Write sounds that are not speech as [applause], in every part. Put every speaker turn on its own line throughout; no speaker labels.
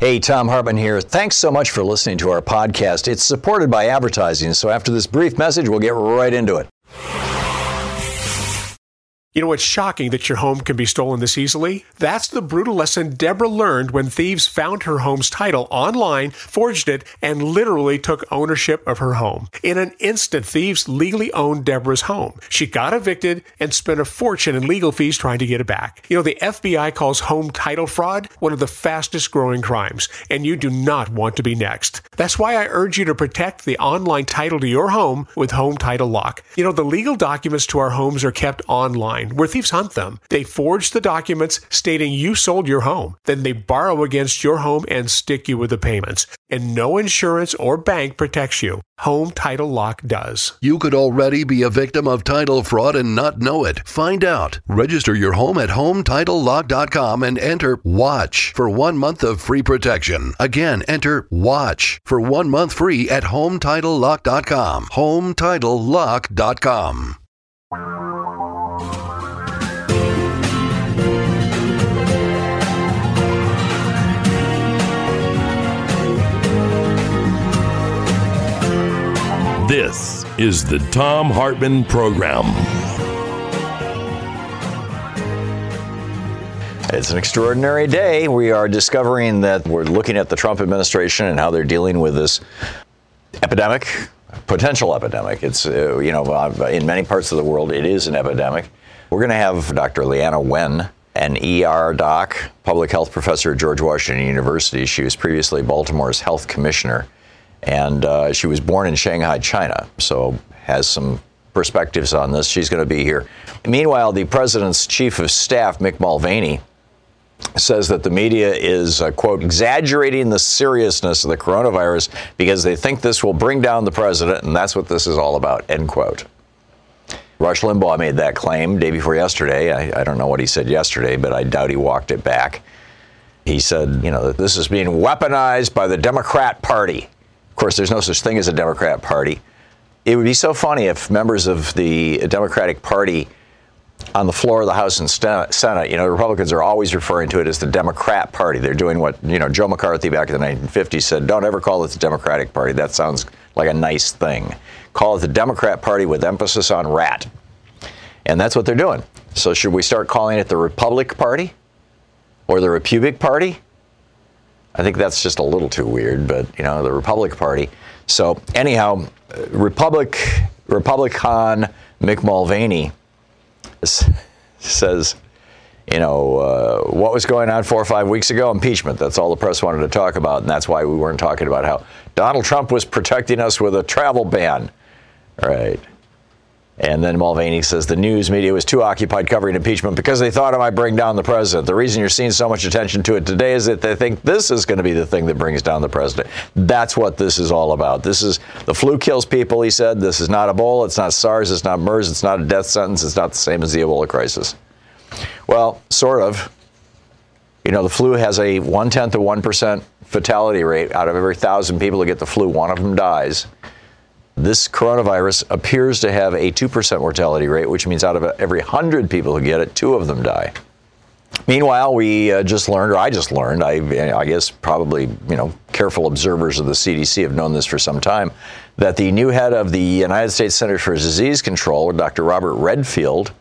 Hey, Thom Hartmann here. Thanks so much for listening to our podcast. It's supported by advertising, so after this brief message, we'll get right into it.
You know, it's shocking that your home can be stolen this easily. That's the brutal lesson Deborah learned when thieves found her home's title online, forged it, and literally took ownership of her home. In an instant, thieves legally owned Deborah's home. She got evicted and spent a fortune in legal fees trying to get it back. You know, the FBI calls home title fraud one of the fastest growing crimes, and you do not want to be next. That's why I urge you to protect the online title to your home with Home Title Lock. You know, the legal documents to our homes are kept online where thieves hunt them. They forge the documents stating you sold your home. Then they borrow against your home and stick you with the payments. And no insurance or bank protects you. Home Title Lock does.
You could already be a victim of title fraud and not know it. Find out. Register your home at HometitleLock.com and enter WATCH for one month of free protection. Again, enter WATCH for one month free at HometitleLock.com. HometitleLock.com.
This is the Thom Hartmann Program.
It's an extraordinary day. We are discovering that we're looking at the Trump administration and how they're dealing with this epidemic, potential epidemic. It's, uh, you know, uh, in many parts of the world, it is an epidemic. We're going to have Dr. Leana Wen, an ER doc, public health professor at George Washington University. She was previously Baltimore's health commissioner and uh, she was born in Shanghai, China, so has some perspectives on this. She's going to be here. Meanwhile, the president's chief of staff, Mick Mulvaney, says that the media is, uh, quote, exaggerating the seriousness of the coronavirus because they think this will bring down the president, and that's what this is all about, end quote. Rush Limbaugh made that claim day before yesterday. I, I don't know what he said yesterday, but I doubt he walked it back. He said, you know, that this is being weaponized by the Democrat Party course, there's no such thing as a Democrat Party. It would be so funny if members of the Democratic Party on the floor of the House and Senate, you know, Republicans are always referring to it as the Democrat Party. They're doing what, you know, Joe McCarthy back in the 1950s said, don't ever call it the Democratic Party. That sounds like a nice thing. Call it the Democrat Party with emphasis on rat. And that's what they're doing. So should we start calling it the Republic Party or the Republic Party? I think that's just a little too weird, but you know, the Republic Party. So anyhow, Republic Republican Mick Mulvaney says, you know, uh, what was going on four or five weeks ago? Impeachment. That's all the press wanted to talk about, and that's why we weren't talking about how Donald Trump was protecting us with a travel ban. Right. And then Mulvaney says the news media was too occupied covering impeachment because they thought it might bring down the president. The reason you're seeing so much attention to it today is that they think this is going to be the thing that brings down the president. That's what this is all about. This is the flu kills people, he said. This is not Ebola, it's not SARS, it's not MERS, it's not a death sentence, it's not the same as the Ebola crisis. Well, sort of. You know, the flu has a one tenth of 1% fatality rate. Out of every thousand people who get the flu, one of them dies. This coronavirus appears to have a 2% mortality rate, which means out of every 100 people who get it, two of them die. Meanwhile, we uh, just learned, or I just learned, I, I, guess probably, you know, careful observers of the CDC have known this for some time, that the new head of the United States Center for Disease Control, Dr. Robert Redfield,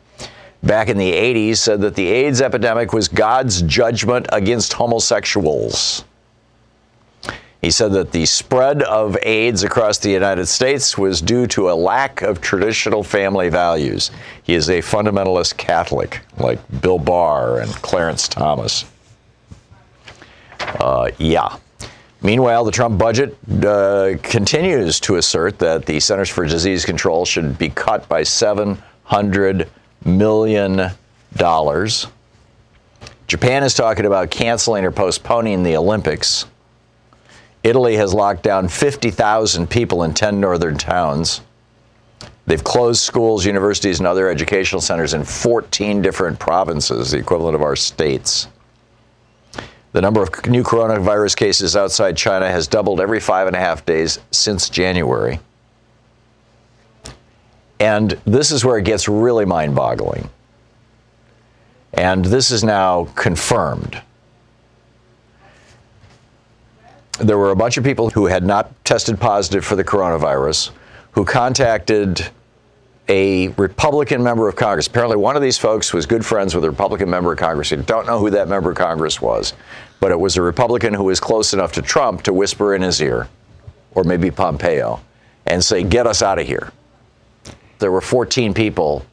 back in the 80s said that the AIDS epidemic was God's judgment against homosexuals. He said that the spread of AIDS across the United States was due to a lack of traditional family values. He is a fundamentalist Catholic, like Bill Barr and Clarence Thomas. Uh, yeah. Meanwhile, the Trump budget uh, continues to assert that the Centers for Disease Control should be cut by $700 million. Japan is talking about canceling or postponing the Olympics. Italy has locked down 50,000 people in 10 northern towns. They've closed schools, universities, and other educational centers in 14 different provinces, the equivalent of our states. The number of new coronavirus cases outside China has doubled every five and a half days since January. And this is where it gets really mind boggling. And this is now confirmed there were a bunch of people who had not tested positive for the coronavirus who contacted a Republican member of Congress. Apparently, one of these folks was good friends with a Republican member of Congress. You don't know who that member of Congress was, but it was a Republican who was close enough to Trump to whisper in his ear, or maybe Pompeo, and say, Get us out of here. There were 14 people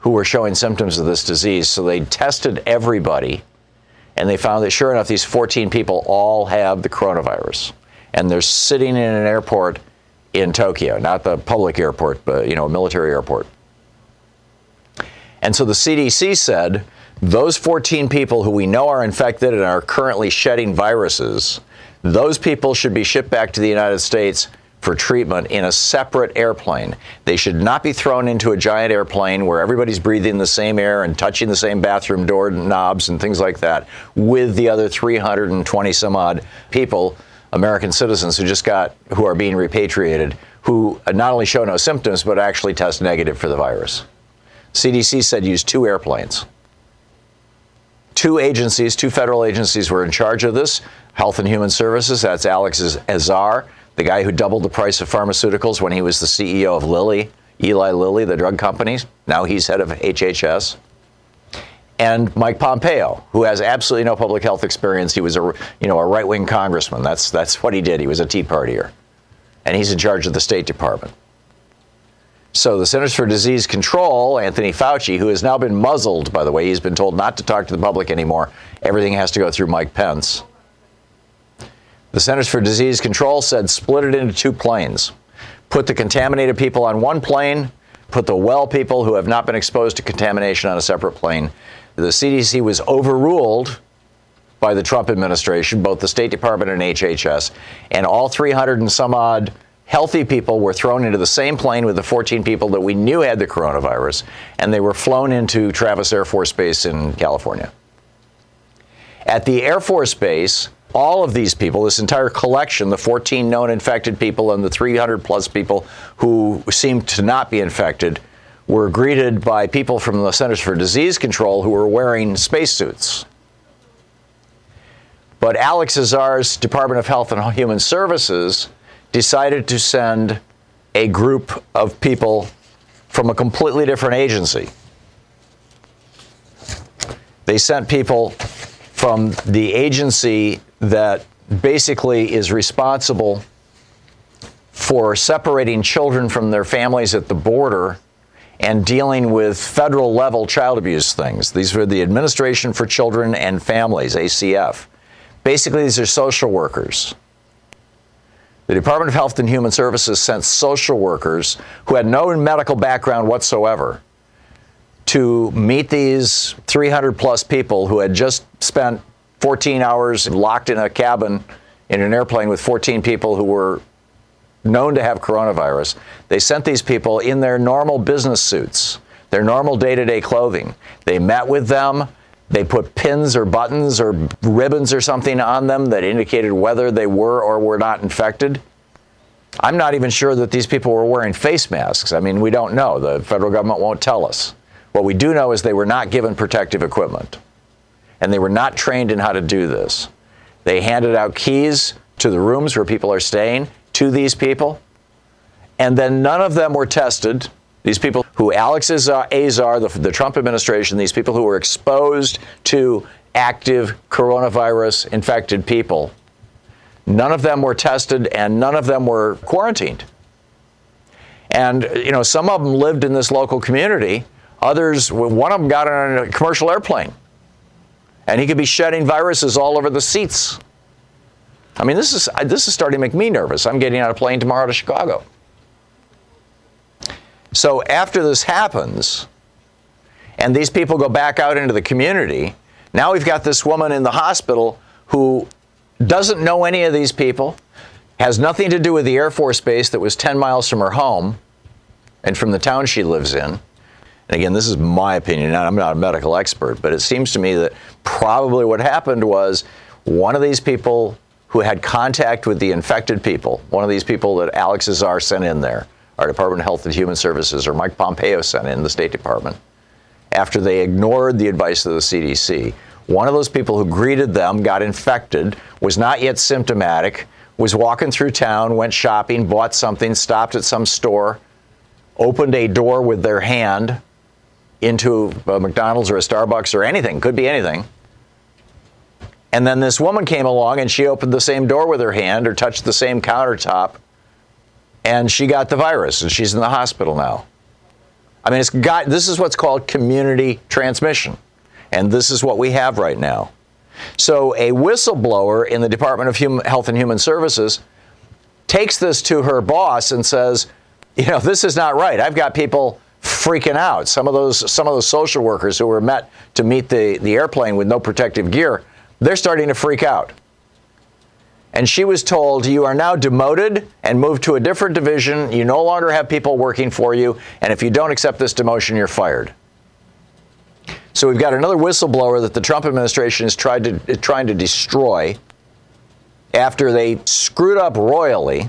who were showing symptoms of this disease, so they tested everybody and they found that sure enough, these 14 people all have the coronavirus. And they're sitting in an airport in Tokyo, not the public airport, but you know, a military airport. And so the CDC said those 14 people who we know are infected and are currently shedding viruses, those people should be shipped back to the United States for treatment in a separate airplane. They should not be thrown into a giant airplane where everybody's breathing the same air and touching the same bathroom door knobs and things like that with the other 320 some odd people, American citizens who just got, who are being repatriated, who not only show no symptoms but actually test negative for the virus. CDC said use two airplanes. Two agencies, two federal agencies were in charge of this Health and Human Services, that's Alex Azar the guy who doubled the price of pharmaceuticals when he was the CEO of Lilly, Eli Lilly, the drug company. Now he's head of HHS. And Mike Pompeo, who has absolutely no public health experience. He was a you know a right wing congressman. That's that's what he did. He was a Tea Partier, and he's in charge of the State Department. So the Centers for Disease Control, Anthony Fauci, who has now been muzzled, by the way, he's been told not to talk to the public anymore. Everything has to go through Mike Pence. The Centers for Disease Control said split it into two planes. Put the contaminated people on one plane, put the well people who have not been exposed to contamination on a separate plane. The CDC was overruled by the Trump administration, both the State Department and HHS, and all 300 and some odd healthy people were thrown into the same plane with the 14 people that we knew had the coronavirus, and they were flown into Travis Air Force Base in California. At the Air Force Base, all of these people, this entire collection, the 14 known infected people and the 300 plus people who seemed to not be infected, were greeted by people from the Centers for Disease Control who were wearing spacesuits. But Alex Azar's Department of Health and Human Services decided to send a group of people from a completely different agency. They sent people from the agency that basically is responsible for separating children from their families at the border and dealing with federal level child abuse things. These are the Administration for Children and Families, ACF. Basically, these are social workers. The Department of Health and Human Services sent social workers who had no medical background whatsoever to meet these 300 plus people who had just spent 14 hours locked in a cabin in an airplane with 14 people who were known to have coronavirus. They sent these people in their normal business suits, their normal day to day clothing. They met with them. They put pins or buttons or ribbons or something on them that indicated whether they were or were not infected. I'm not even sure that these people were wearing face masks. I mean, we don't know. The federal government won't tell us. What we do know is they were not given protective equipment and they were not trained in how to do this. They handed out keys to the rooms where people are staying to these people, and then none of them were tested. These people who Alex Azar, the, the Trump administration, these people who were exposed to active coronavirus infected people, None of them were tested, and none of them were quarantined. And, you know, some of them lived in this local community. Others, one of them got on a commercial airplane. And he could be shedding viruses all over the seats. I mean, this is, this is starting to make me nervous. I'm getting on a plane tomorrow to Chicago. So after this happens, and these people go back out into the community, now we've got this woman in the hospital who doesn't know any of these people, has nothing to do with the Air Force Base that was 10 miles from her home and from the town she lives in. And again, this is my opinion, I'm not a medical expert, but it seems to me that probably what happened was one of these people who had contact with the infected people, one of these people that Alex Azar sent in there, our Department of Health and Human Services, or Mike Pompeo sent in the State Department, after they ignored the advice of the CDC, one of those people who greeted them got infected, was not yet symptomatic, was walking through town, went shopping, bought something, stopped at some store, opened a door with their hand into a McDonald's or a Starbucks or anything, could be anything. And then this woman came along and she opened the same door with her hand or touched the same countertop and she got the virus and she's in the hospital now. I mean, it's got, this is what's called community transmission. And this is what we have right now. So a whistleblower in the Department of Human, Health and Human Services takes this to her boss and says, you know, this is not right. I've got people freaking out. Some of those some of those social workers who were met to meet the, the airplane with no protective gear, they're starting to freak out. And she was told, You are now demoted and moved to a different division. You no longer have people working for you. And if you don't accept this demotion, you're fired. So we've got another whistleblower that the Trump administration is tried to, trying to destroy after they screwed up royally.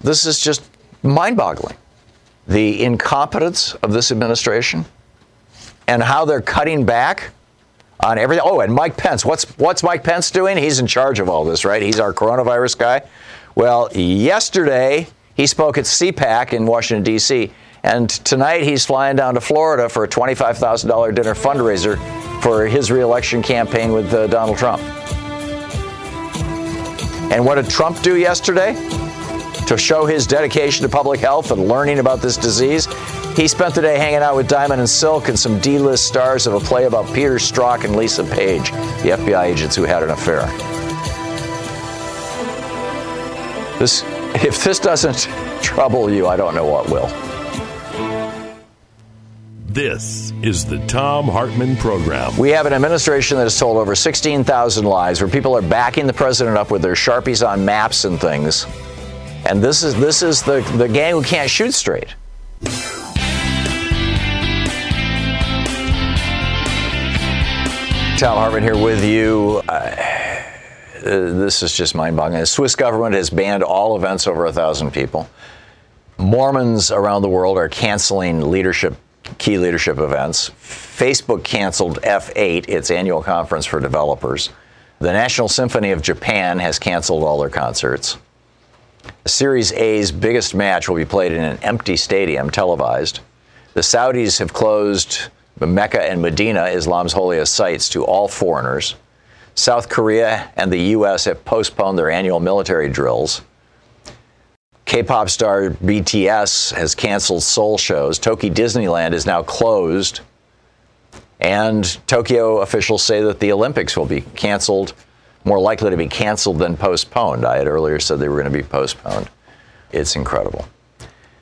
This is just mind boggling. The incompetence of this administration and how they're cutting back on everything. Oh, and Mike Pence. What's what's Mike Pence doing? He's in charge of all this, right? He's our coronavirus guy. Well, yesterday he spoke at CPAC in Washington D.C. And tonight he's flying down to Florida for a $25,000 dinner fundraiser for his reelection campaign with uh, Donald Trump. And what did Trump do yesterday? To show his dedication to public health and learning about this disease, he spent the day hanging out with Diamond and Silk and some D list stars of a play about Peter Strzok and Lisa Page, the FBI agents who had an affair. This, [laughs] if this doesn't [laughs] trouble you, I don't know what will.
This is the Thom Hartmann Program.
We have an administration that has told over 16,000 lies where people are backing the president up with their Sharpies on maps and things. And this is, this is the, the gang who can't shoot straight. Thom Hartmann here with you. Uh, this is just mind boggling. The Swiss government has banned all events over a thousand people. Mormons around the world are canceling leadership key leadership events. Facebook canceled F8, its annual conference for developers. The National Symphony of Japan has canceled all their concerts. Serie A's biggest match will be played in an empty stadium, televised. The Saudis have closed Mecca and Medina, Islam's holiest sites, to all foreigners. South Korea and the U.S. have postponed their annual military drills. K-pop star BTS has canceled Seoul shows. Tokyo Disneyland is now closed. And Tokyo officials say that the Olympics will be canceled, more likely to be canceled than postponed. I had earlier said they were going to be postponed. It's incredible.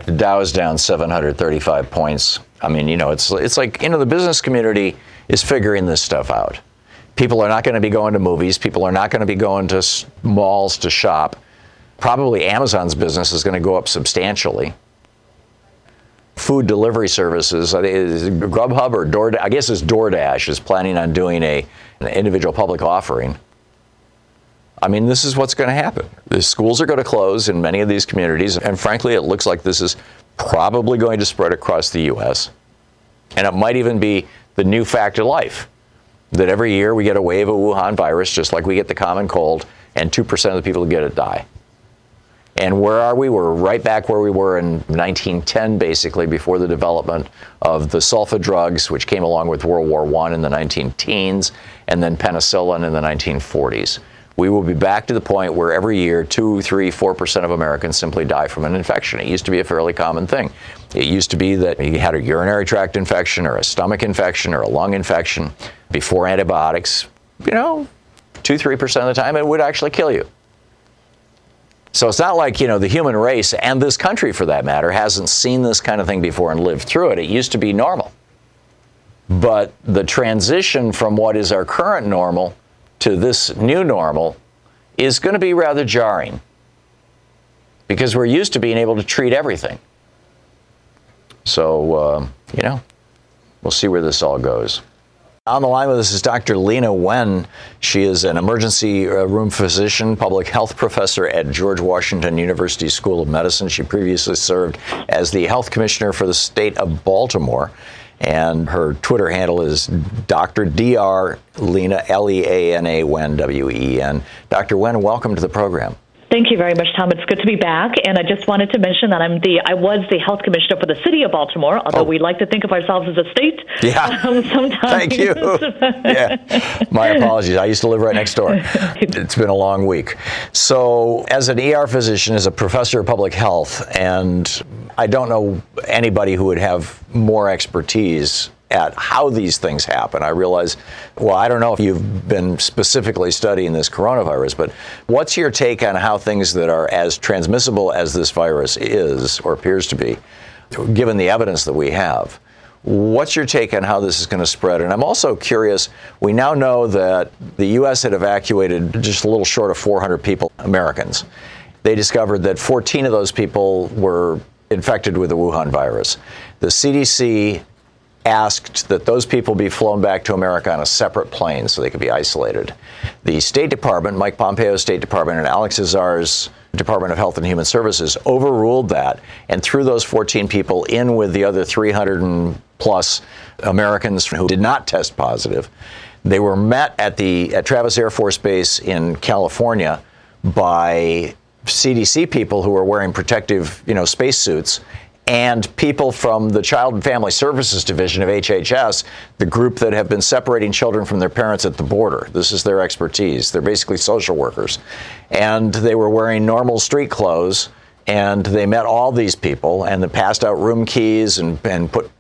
The Dow is down 735 points. I mean, you know, it's it's like you know the business community is figuring this stuff out. People are not going to be going to movies. People are not going to be going to malls to shop Probably Amazon's business is going to go up substantially. Food delivery services, Grubhub or DoorDash, I guess it's DoorDash, is planning on doing a, an individual public offering. I mean, this is what's going to happen. The schools are going to close in many of these communities, and frankly, it looks like this is probably going to spread across the U.S. And it might even be the new fact of life that every year we get a wave of Wuhan virus, just like we get the common cold, and 2% of the people who get it die. And where are we? We're right back where we were in 1910, basically, before the development of the sulfa drugs, which came along with World War I in the 19 teens, and then penicillin in the 1940s. We will be back to the point where every year, two, three, four percent of Americans simply die from an infection. It used to be a fairly common thing. It used to be that you had a urinary tract infection or a stomach infection or a lung infection before antibiotics. You know, two, three percent of the time, it would actually kill you. So it's not like, you know, the human race and this country for that matter hasn't seen this kind of thing before and lived through it. It used to be normal. But the transition from what is our current normal to this new normal is going to be rather jarring because we're used to being able to treat everything. So, uh, you know, we'll see where this all goes. On the line with us is Dr. Leana Wen. She is an emergency uh, room physician, public health professor at George Washington University School of Medicine. She previously served as the health commissioner for the state of Baltimore. And her Twitter handle is Dr. Dr. Leana, L E A N A Wen, W E N. Dr. Wen, welcome to the program.
Thank you very much, Thom. It's good to be back. And I just wanted to mention that I'm the I was the health commissioner for the city of Baltimore, although oh. we like to think of ourselves as a state.
Yeah. [laughs] Um, sometimes. Thank you. [laughs] yeah. My apologies. I used to live right next door. [laughs] It's been a long week. So, as an ER physician, as a professor of public health, and I don't know anybody who would have more expertise at how these things happen. I realize, well, I don't know if you've been specifically studying this coronavirus, but what's your take on how things that are as transmissible as this virus is or appears to be, given the evidence that we have? What's your take on how this is going to spread? And I'm also curious, we now know that the U.S. had evacuated just a little short of 400 people, Americans. They discovered that 14 of those people were infected with the Wuhan virus. The CDC asked that those people be flown back to America on a separate plane so they could be isolated. The State Department, Mike Pompeo's State Department, and Alex Azar's Department of Health and Human Services overruled that and threw those 14 people in with the other 300 and plus Americans who did not test positive. They were met at the at Travis Air Force Base in California by CDC people who were wearing protective, you know, spacesuits and people from the Child and Family Services Division of HHS, the group that have been separating children from their parents at the border. This is their expertise. They're basically social workers. And they were wearing normal street clothes. And they met all these people and they passed out room keys and, and put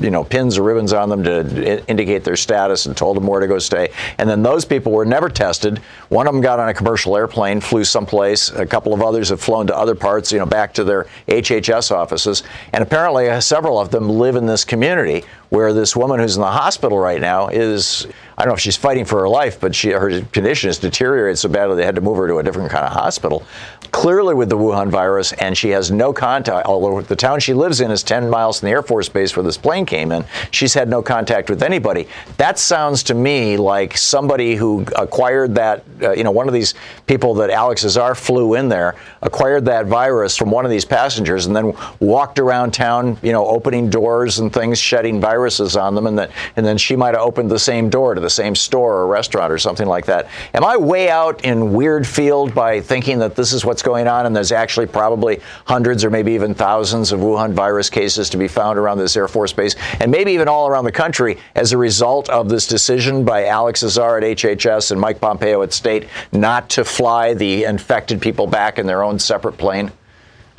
you know, pins or ribbons on them to indicate their status and told them where to go stay. And then those people were never tested. One of them got on a commercial airplane, flew someplace. A couple of others have flown to other parts, you know, back to their HHS offices. And apparently, uh, several of them live in this community where this woman who's in the hospital right now is I don't know if she's fighting for her life, but she, her condition has deteriorated so badly they had to move her to a different kind of hospital. Clearly with the Wuhan virus, and she has no contact, although the town she lives in is 10 miles from the Air Force Base where this plane came in, she's had no contact with anybody. That sounds to me like somebody who acquired that, uh, you know, one of these people that Alex Azar flew in there, acquired that virus from one of these passengers and then walked around town, you know, opening doors and things, shedding viruses on them, and, that, and then she might have opened the same door to the the same store or restaurant or something like that. Am I way out in weird field by thinking that this is what's going on and there's actually probably hundreds or maybe even thousands of Wuhan virus cases to be found around this Air Force base and maybe even all around the country as a result of this decision by Alex Azar at HHS and Mike Pompeo at State not to fly the infected people back in their own separate plane?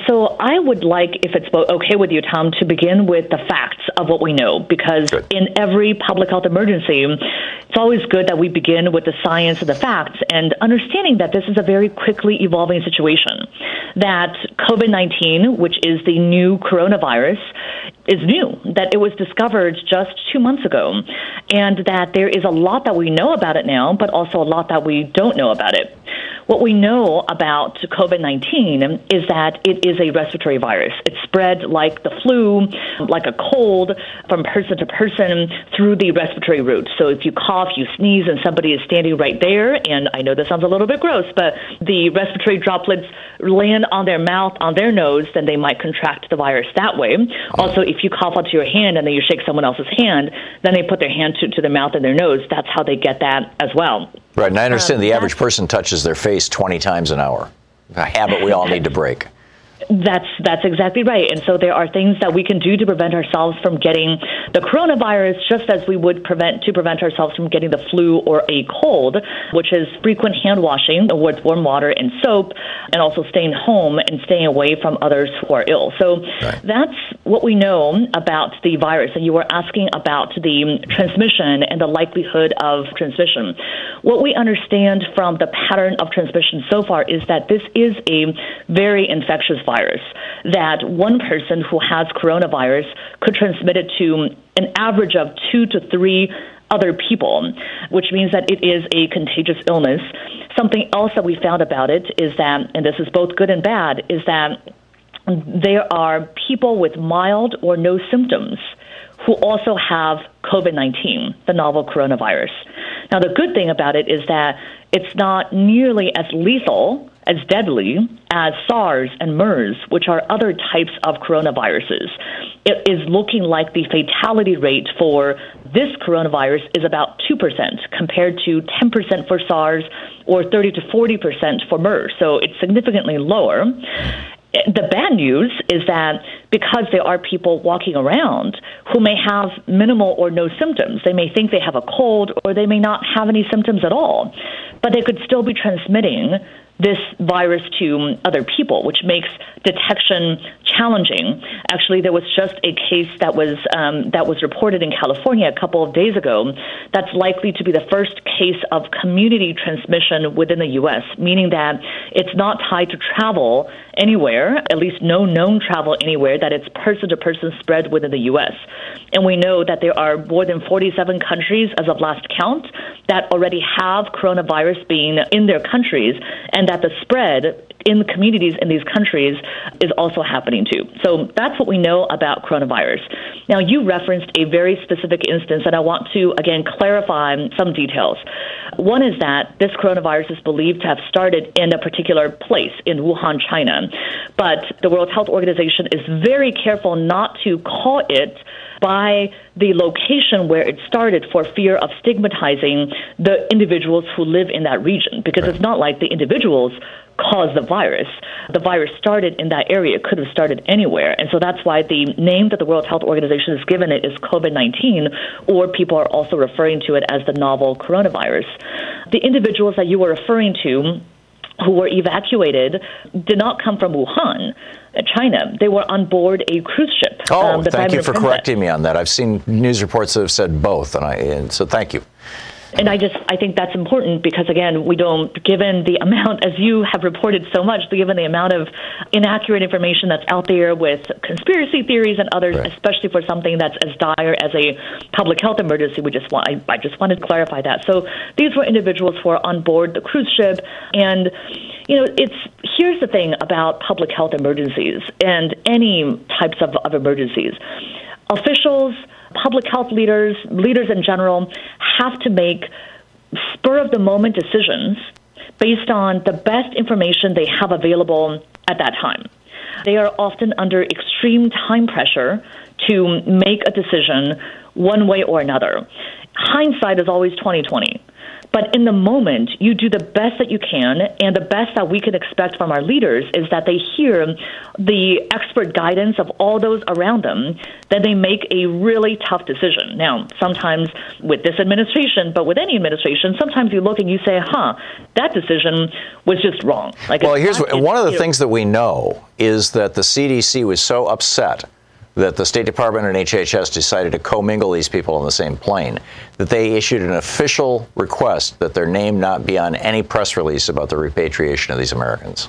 So I would like, if it's okay with you, Thom, to begin with the facts of what we know, because good. in every public health emergency, it's always good that we begin with the science and the facts and understanding that this is a very quickly evolving situation. That COVID 19, which is the new coronavirus, is new, that it was discovered just two months ago, and that there is a lot that we know about it now, but also a lot that we don't know about it. What we know about COVID 19 is that it is a respiratory virus. It spread like the flu, like a cold, from person to person through the respiratory route. So if you cough, you sneeze, and somebody is standing right there, and I know this sounds a little bit gross, but the respiratory droplets land on their mouth, on their nose, then they might contract the virus that way. Also, if you cough onto your hand and then you shake someone else's hand, then they put their hand to, to their mouth and their nose. That's how they get that as well.
Right, and I understand um, the average person touches their face 20 times an hour, a habit we all need to break.
That's that's exactly right. And so there are things that we can do to prevent ourselves from getting the coronavirus, just as we would prevent to prevent ourselves from getting the flu or a cold, which is frequent hand washing with warm water and soap, and also staying home and staying away from others who are ill. So right. that's what we know about the virus. And you were asking about the transmission and the likelihood of transmission. What we understand from the pattern of transmission so far is that this is a very infectious virus, that one person who has coronavirus could transmit it to an average of two to three other people, which means that it is a contagious illness. Something else that we found about it is that, and this is both good and bad, is that there are people with mild or no symptoms who also have COVID 19, the novel coronavirus. Now, the good thing about it is that it's not nearly as lethal, as deadly as SARS and MERS, which are other types of coronaviruses. It is looking like the fatality rate for this coronavirus is about 2% compared to 10% for SARS or 30 to 40% for MERS. So it's significantly lower the bad news is that because there are people walking around who may have minimal or no symptoms, they may think they have a cold or they may not have any symptoms at all, but they could still be transmitting this virus to other people, which makes detection challenging. Actually, there was just a case that was um, that was reported in California a couple of days ago. That's likely to be the first case of community transmission within the U.S., meaning that it's not tied to travel anywhere, at least no known travel anywhere, that it's person to person spread within the U.S. And we know that there are more than 47 countries as of last count that already have coronavirus being in their countries, and that the spread in the communities in these countries is also happening too. So that's what we know about coronavirus. Now, you referenced a very specific instance, and I want to again clarify some details. One is that this coronavirus is believed to have started in a particular place in Wuhan, China, but the World Health Organization is very careful not to call it by the location where it started for fear of stigmatizing the individuals who live in that region because right. it's not like the individuals caused the virus. The virus started in that area, it could have started anywhere. And so that's why the name that the World Health Organization has given it is COVID 19, or people are also referring to it as the novel coronavirus. The individuals that you were referring to who were evacuated did not come from Wuhan. Uh, China. They were on board a cruise ship.
Oh, um, thank you for correcting me on that. I've seen news reports that have said both, and I and so thank you.
And I just I think that's important because again, we don't given the amount as you have reported so much, given the amount of inaccurate information that's out there with conspiracy theories and others, right. especially for something that's as dire as a public health emergency. We just want I, I just wanted to clarify that. So these were individuals who were on board the cruise ship and you know, it's here's the thing about public health emergencies and any types of, of emergencies. Officials public health leaders, leaders in general, have to make spur of the moment decisions based on the best information they have available at that time. They are often under extreme time pressure to make a decision one way or another. Hindsight is always 2020. But in the moment, you do the best that you can, and the best that we can expect from our leaders is that they hear the expert guidance of all those around them, then they make a really tough decision. Now, sometimes with this administration, but with any administration, sometimes you look and you say, huh, that decision was just wrong.
Like well, here's not, one of the things that we know is that the CDC was so upset that the State Department and HHS decided to commingle these people on the same plane, that they issued an official request that their name not be on any press release about the repatriation of these Americans.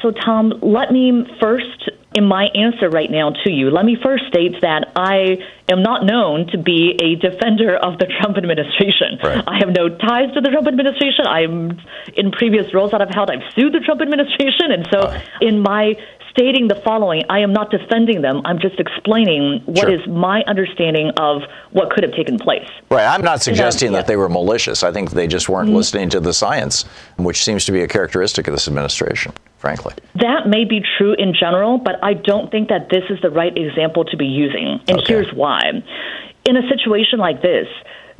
So, Thom, let me first, in my answer right now to you, let me first state that I am not known to be a defender of the Trump administration. Right. I have no ties to the Trump administration. I'm in previous roles that I've held, I've sued the Trump administration, and so uh. in my stating the following. I am not defending them. I'm just explaining what sure. is my understanding of what could have taken place.
Right. I'm not suggesting that, they were malicious. I think they just weren't mm-hmm. listening to the science, which seems to be a characteristic of this administration, frankly.
That may be true in general, but I don't think that this is the right example to be using. And okay. here's why. In a situation like this,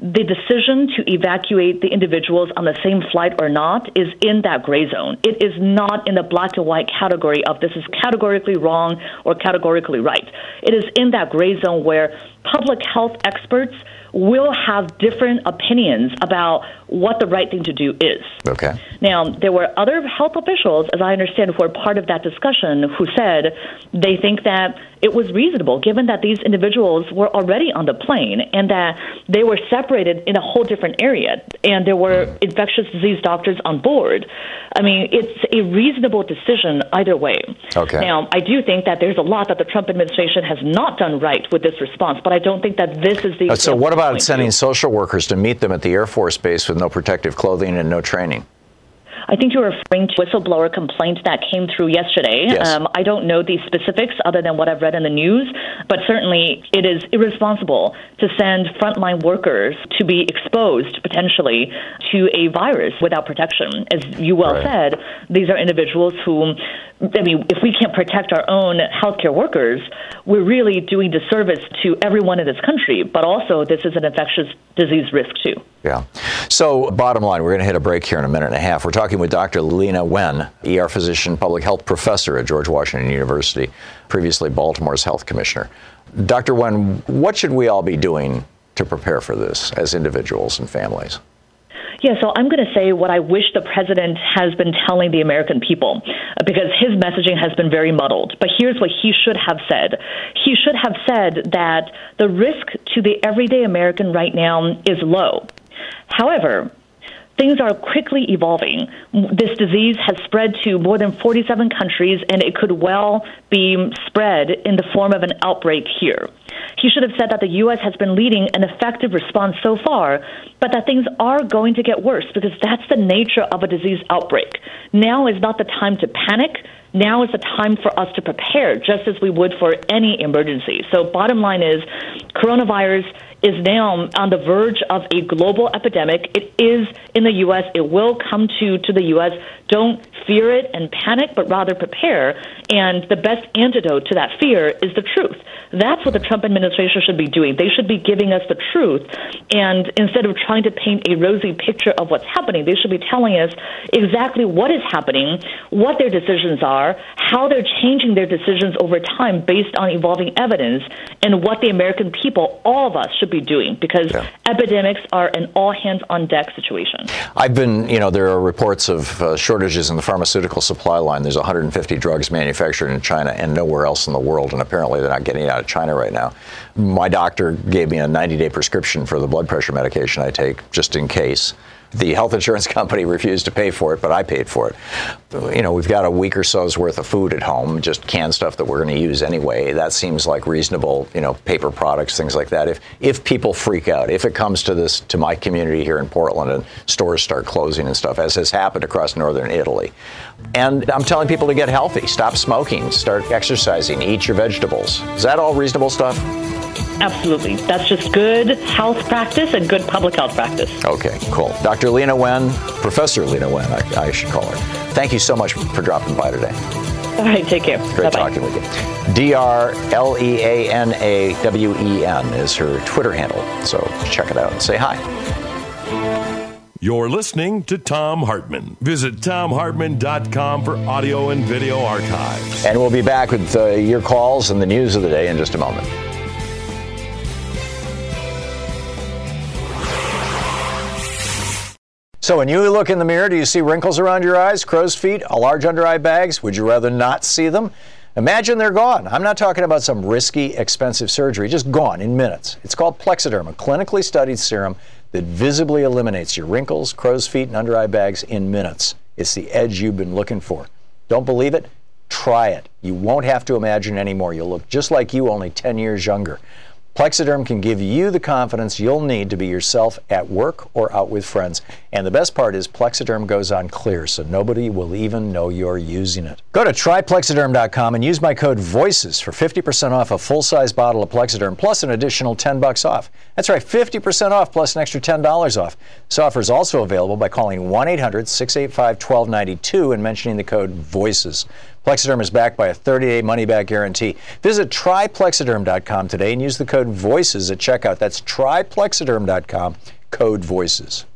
the decision to evacuate the individuals on the same flight or not is in that gray zone. It is not in the black and white category of this is categorically wrong or categorically right. It is in that gray zone where public health experts will have different opinions about what the right thing to do is.
Okay.
Now, there were other health officials, as I understand, who were part of that discussion, who said they think that it was reasonable, given that these individuals were already on the plane and that they were separated in a whole different area, and there were infectious disease doctors on board. I mean, it's a reasonable decision either way.
Okay.
Now, I do think that there's a lot that the Trump administration has not done right with this response, but I don't think that this is the.
Uh, so, what about sending social workers to meet them at the Air Force Base with no protective clothing and no training?
I think you're referring to whistleblower complaint that came through yesterday.
Yes.
Um, I don't know the specifics other than what I've read in the news, but certainly it is irresponsible to send frontline workers to be exposed potentially to a virus without protection. As you well
Right.
said, these are individuals who, I mean, if we can't protect our own healthcare workers, we're really doing disservice to everyone in this country, but also this is an infectious disease risk too.
Yeah. So, bottom line, we're going to hit a break here in a minute and a half. We're talking with Dr. Leana Wen, ER physician, public health professor at George Washington University, previously Baltimore's health commissioner. Dr. Wen, what should we all be doing to prepare for this as individuals and families?
Yeah, so I'm going to say what I wish the president has been telling the American people uh, because his messaging has been very muddled. But here's what he should have said. He should have said that the risk to the everyday American right now is low. However, things are quickly evolving. This disease has spread to more than 47 countries, and it could well be spread in the form of an outbreak here. He should have said that the U.S. has been leading an effective response so far, but that things are going to get worse because that's the nature of a disease outbreak. Now is not the time to panic. Now is the time for us to prepare, just as we would for any emergency. So, bottom line is coronavirus is now on the verge of a global epidemic. It is in the U.S., it will come to, to the U.S. Don't fear it and panic, but rather prepare. And the best antidote to that fear is the truth. That's what the Trump administration should be doing. They should be giving us the truth. And instead of trying to paint a rosy picture of what's happening, they should be telling us exactly what is happening, what their decisions are, how they're changing their decisions over time based on evolving evidence, and what the American people, all of us, should be doing because
Yeah.
epidemics are an all hands on deck situation.
I've been, you know, there are reports of uh, shortages in the pharmaceutical supply line. There's 150 drugs manufactured in China and nowhere else in the world, and apparently they're not getting out of China right now. My doctor gave me a 90 day prescription for the blood pressure medication I take just in case. The health insurance [laughs] company refused to pay for it, but I paid for it. You know, we've got a week or so's worth of food at home, just canned stuff that we're going to use anyway. That seems like reasonable, you know, paper products, things like that. If if people freak out, if it comes to this to my community here in Portland and stores start closing and stuff, as has happened across northern Italy. And I'm telling people to get healthy, stop smoking, start exercising, eat your vegetables. Is that all reasonable stuff?
Absolutely. That's just good health practice and good public health practice.
Okay, cool. Dr. Leana Wen, Professor Leana Wen, I, I should call her. Thank you so much for dropping by today.
All right, take care.
Great
Bye-bye.
talking with you. D R L E A N A W E N is her Twitter handle. So check it out and say hi.
You're listening to Thom Hartmann. Visit thomhartmann.com for audio and video archives.
And we'll be back with uh, your calls and the news of the day in just a moment. So, when you look in the mirror, do you see wrinkles around your eyes, crow's feet, large under eye bags? Would you rather not see them? Imagine they're gone. I'm not talking about some risky, expensive surgery, just gone in minutes. It's called Plexiderm, a clinically studied serum that visibly eliminates your wrinkles, crow's feet, and under eye bags in minutes. It's the edge you've been looking for. Don't believe it? Try it. You won't have to imagine anymore. You'll look just like you, only 10 years younger. Plexiderm can give you the confidence you'll need to be yourself at work or out with friends. And the best part is Plexiderm goes on clear, so nobody will even know you're using it. Go to tryplexiderm.com and use my code VOICES for 50% off a full-size bottle of Plexiderm plus an additional 10 bucks off. That's right, 50% off plus an extra $10 off. This offer is also available by calling 1-800-685-1292 and mentioning the code VOICES. Plexiderm is backed by a 30-day money-back guarantee. Visit tryplexiderm.com today and use the code VOICES at checkout. That's tryplexiderm.com, code VOICES.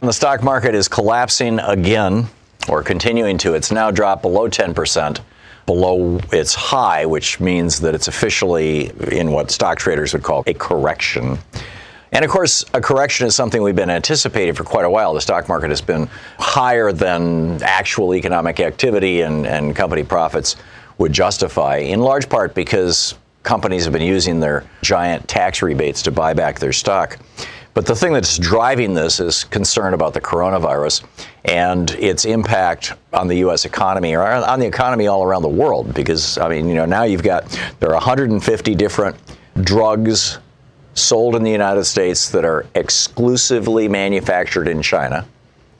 The stock market is collapsing again, or continuing to. It's now dropped below 10%, below its high, which means that it's officially in what stock traders would call a correction. And of course, a correction is something we've been anticipating for quite a while. The stock market has been higher than actual economic activity and, and company profits would justify, in large part because companies have been using their giant tax rebates to buy back their stock. But the thing that's driving this is concern about the coronavirus and its impact on the U.S. economy or on the economy all around the world. Because, I mean, you know, now you've got, there are 150 different drugs sold in the United States that are exclusively manufactured in China,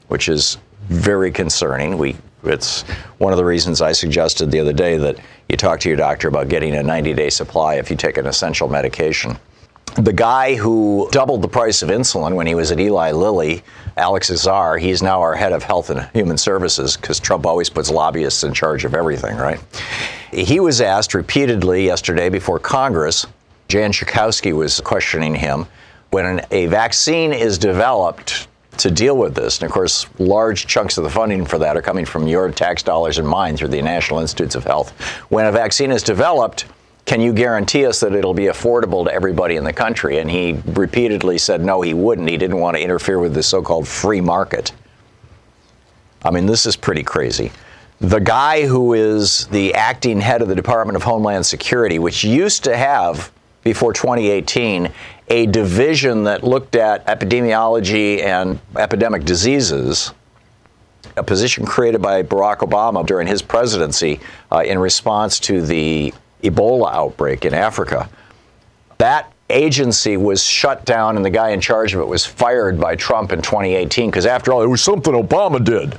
which is very concerning. We, it's one of the reasons I suggested the other day that you talk to your doctor about getting a 90 day supply if you take an essential medication the guy who doubled the price of insulin when he was at Eli Lilly, Alex Azar, he's now our head of health and human services because Trump always puts lobbyists in charge of everything, right? He was asked repeatedly yesterday before Congress, Jan Schakowsky was questioning him, when a vaccine is developed to deal with this, and of course, large chunks of the funding for that are coming from your tax dollars and mine through the National Institutes of Health. When a vaccine is developed, can you guarantee us that it'll be affordable to everybody in the country? And he repeatedly said no, he wouldn't. He didn't want to interfere with the so called free market. I mean, this is pretty crazy. The guy who is the acting head of the Department of Homeland Security, which used to have, before 2018, a division that looked at epidemiology and epidemic diseases, a position created by Barack Obama during his presidency uh, in response to the Ebola outbreak in Africa. That agency was shut down, and the guy in charge of it was fired by Trump in 2018 because, after all, it was something Obama did.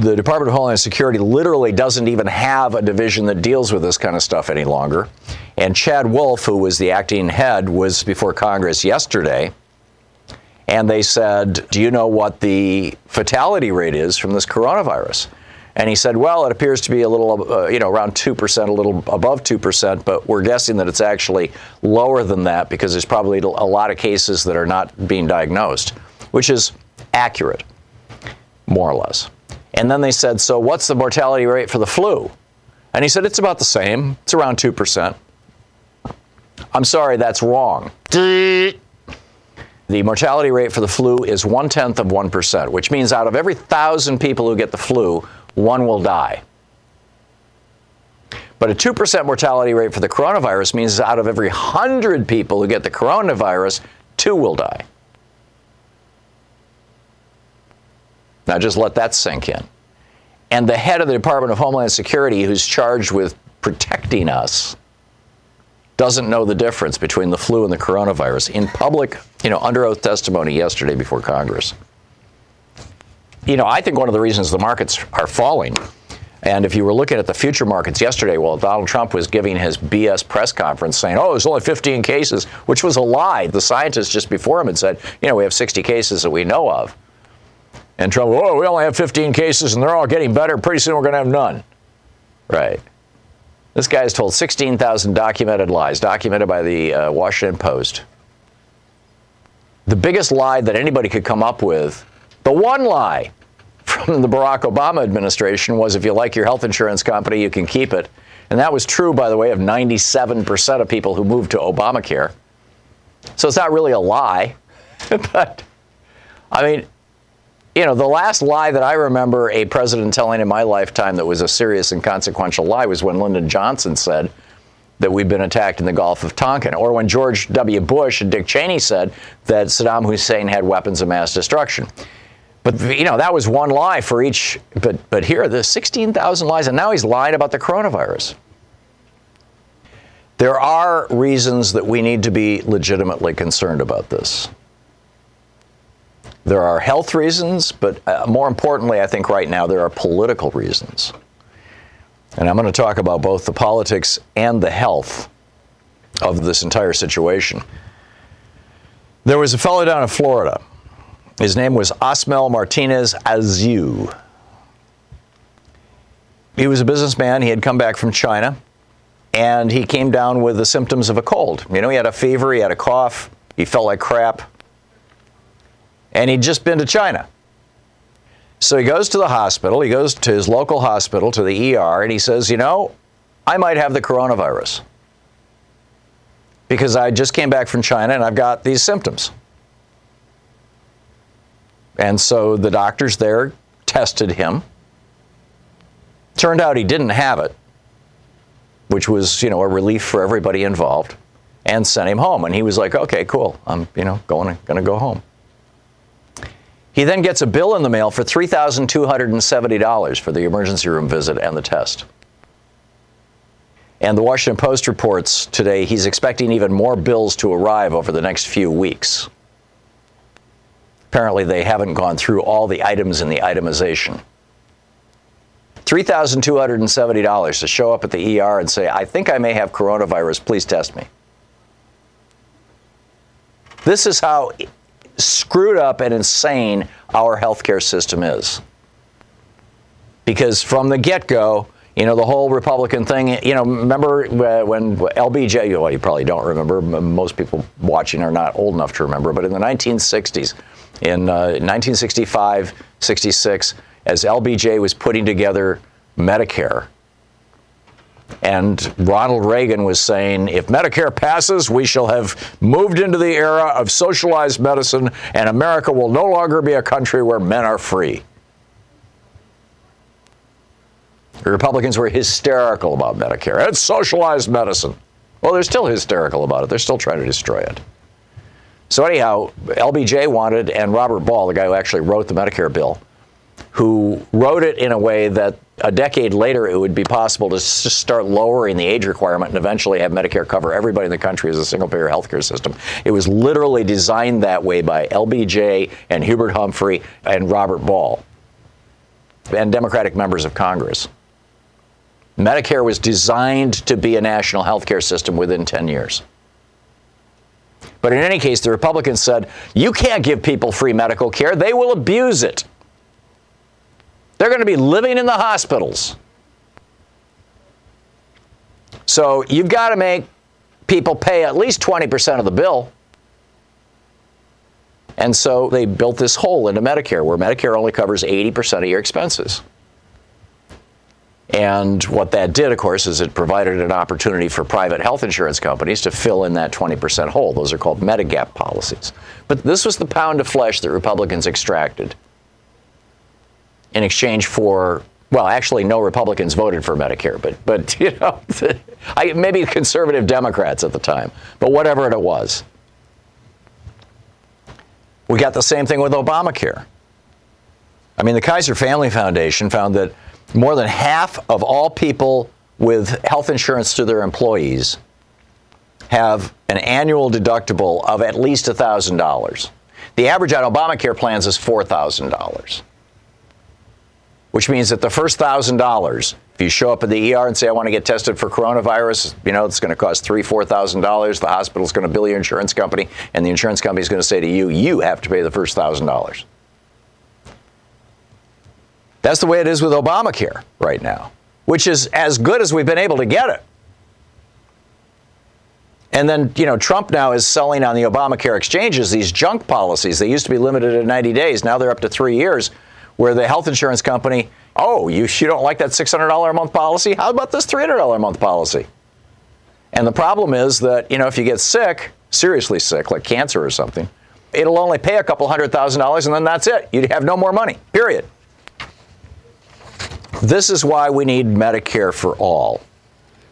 The Department of Homeland Security literally doesn't even have a division that deals with this kind of stuff any longer. And Chad Wolf, who was the acting head, was before Congress yesterday. And they said, Do you know what the fatality rate is from this coronavirus? And he said, well, it appears to be a little, uh, you know, around 2%, a little above 2%, but we're guessing that it's actually lower than that because there's probably a lot of cases that are not being diagnosed, which is accurate, more or less. And then they said, so what's the mortality rate for the flu? And he said, it's about the same, it's around 2%. I'm sorry, that's wrong. The mortality rate for the flu is one tenth of 1%, which means out of every thousand people who get the flu, one will die. But a 2% mortality rate for the coronavirus means out of every 100 people who get the coronavirus, two will die. Now just let that sink in. And the head of the Department of Homeland Security, who's charged with protecting us, doesn't know the difference between the flu and the coronavirus in public, you know, under oath testimony yesterday before Congress you know, I think one of the reasons the markets are falling, and if you were looking at the future markets yesterday, well, Donald Trump was giving his BS press conference saying, oh, there's only 15 cases, which was a lie. The scientists just before him had said, you know, we have 60 cases that we know of. And Trump, oh, we only have 15 cases and they're all getting better. Pretty soon we're going to have none. Right. This guy has told 16,000 documented lies, documented by the uh, Washington Post. The biggest lie that anybody could come up with the one lie from the Barack Obama administration was if you like your health insurance company, you can keep it. And that was true, by the way, of 97% of people who moved to Obamacare. So it's not really a lie. [laughs] but, I mean, you know, the last lie that I remember a president telling in my lifetime that was a serious and consequential lie was when Lyndon Johnson said that we'd been attacked in the Gulf of Tonkin, or when George W. Bush and Dick Cheney said that Saddam Hussein had weapons of mass destruction. But you know that was one lie for each. But but here are the 16,000 lies, and now he's lying about the coronavirus. There are reasons that we need to be legitimately concerned about this. There are health reasons, but uh, more importantly, I think right now there are political reasons. And I'm going to talk about both the politics and the health of this entire situation. There was a fellow down in Florida. His name was Osmel Martinez Azcue. He was a businessman. He had come back from China and he came down with the symptoms of a cold. You know, he had a fever, he had a cough, he felt like crap, and he'd just been to China. So he goes to the hospital, he goes to his local hospital, to the ER, and he says, You know, I might have the coronavirus because I just came back from China and I've got these symptoms. And so the doctors there tested him. Turned out he didn't have it which was, you know, a relief for everybody involved, and sent him home. And he was like, okay, cool. I'm, you know, going to, going to go home. He then gets a bill in the mail for $3,270 for the emergency room visit and the test. And the Washington Post reports today he's expecting even more bills to arrive over the next few weeks. Apparently, they haven't gone through all the items in the itemization. $3,270 to show up at the ER and say, I think I may have coronavirus, please test me. This is how screwed up and insane our healthcare system is. Because from the get go, you know, the whole Republican thing, you know, remember when LBJ, well, you probably don't remember, most people watching are not old enough to remember, but in the 1960s, in uh, 1965, 66, as LBJ was putting together Medicare. And Ronald Reagan was saying, if Medicare passes, we shall have moved into the era of socialized medicine, and America will no longer be a country where men are free. The Republicans were hysterical about Medicare. It's socialized medicine. Well, they're still hysterical about it. They're still trying to destroy it. So, anyhow, LBJ wanted, and Robert Ball, the guy who actually wrote the Medicare bill, who wrote it in a way that a decade later it would be possible to just start lowering the age requirement and eventually have Medicare cover everybody in the country as a single payer healthcare system. It was literally designed that way by LBJ and Hubert Humphrey and Robert Ball and Democratic members of Congress. Medicare was designed to be a national healthcare system within 10 years. But in any case, the Republicans said, you can't give people free medical care, they will abuse it. They're going to be living in the hospitals. So you've got to make people pay at least 20% of the bill. And so they built this hole into Medicare where Medicare only covers 80% of your expenses. And what that did, of course, is it provided an opportunity for private health insurance companies to fill in that 20% hole. Those are called Medigap policies. But this was the pound of flesh that Republicans extracted in exchange for well, actually, no Republicans voted for Medicare, but but [laughs] you know, [laughs] I, maybe conservative Democrats at the time, but whatever it was. We got the same thing with Obamacare. I mean, the Kaiser Family Foundation found that more than half of all people with health insurance to their employees have an annual deductible of at least $1,000. The average on Obamacare plans is $4,000 which means that the first thousand dollars, if you show up at the ER and say, I want to get tested for coronavirus, you know, it's going to cost three, four thousand dollars. The hospital's going to bill your insurance company, and the insurance company is going to say to you, you have to pay the first thousand dollars. That's the way it is with Obamacare right now, which is as good as we've been able to get it. And then, you know, Trump now is selling on the Obamacare exchanges these junk policies. They used to be limited to 90 days. Now they're up to three years where the health insurance company, oh, you, you don't like that $600 a month policy? How about this $300 a month policy? And the problem is that, you know, if you get sick, seriously sick, like cancer or something, it'll only pay a couple hundred thousand dollars and then that's it. You have no more money, period. This is why we need Medicare for all.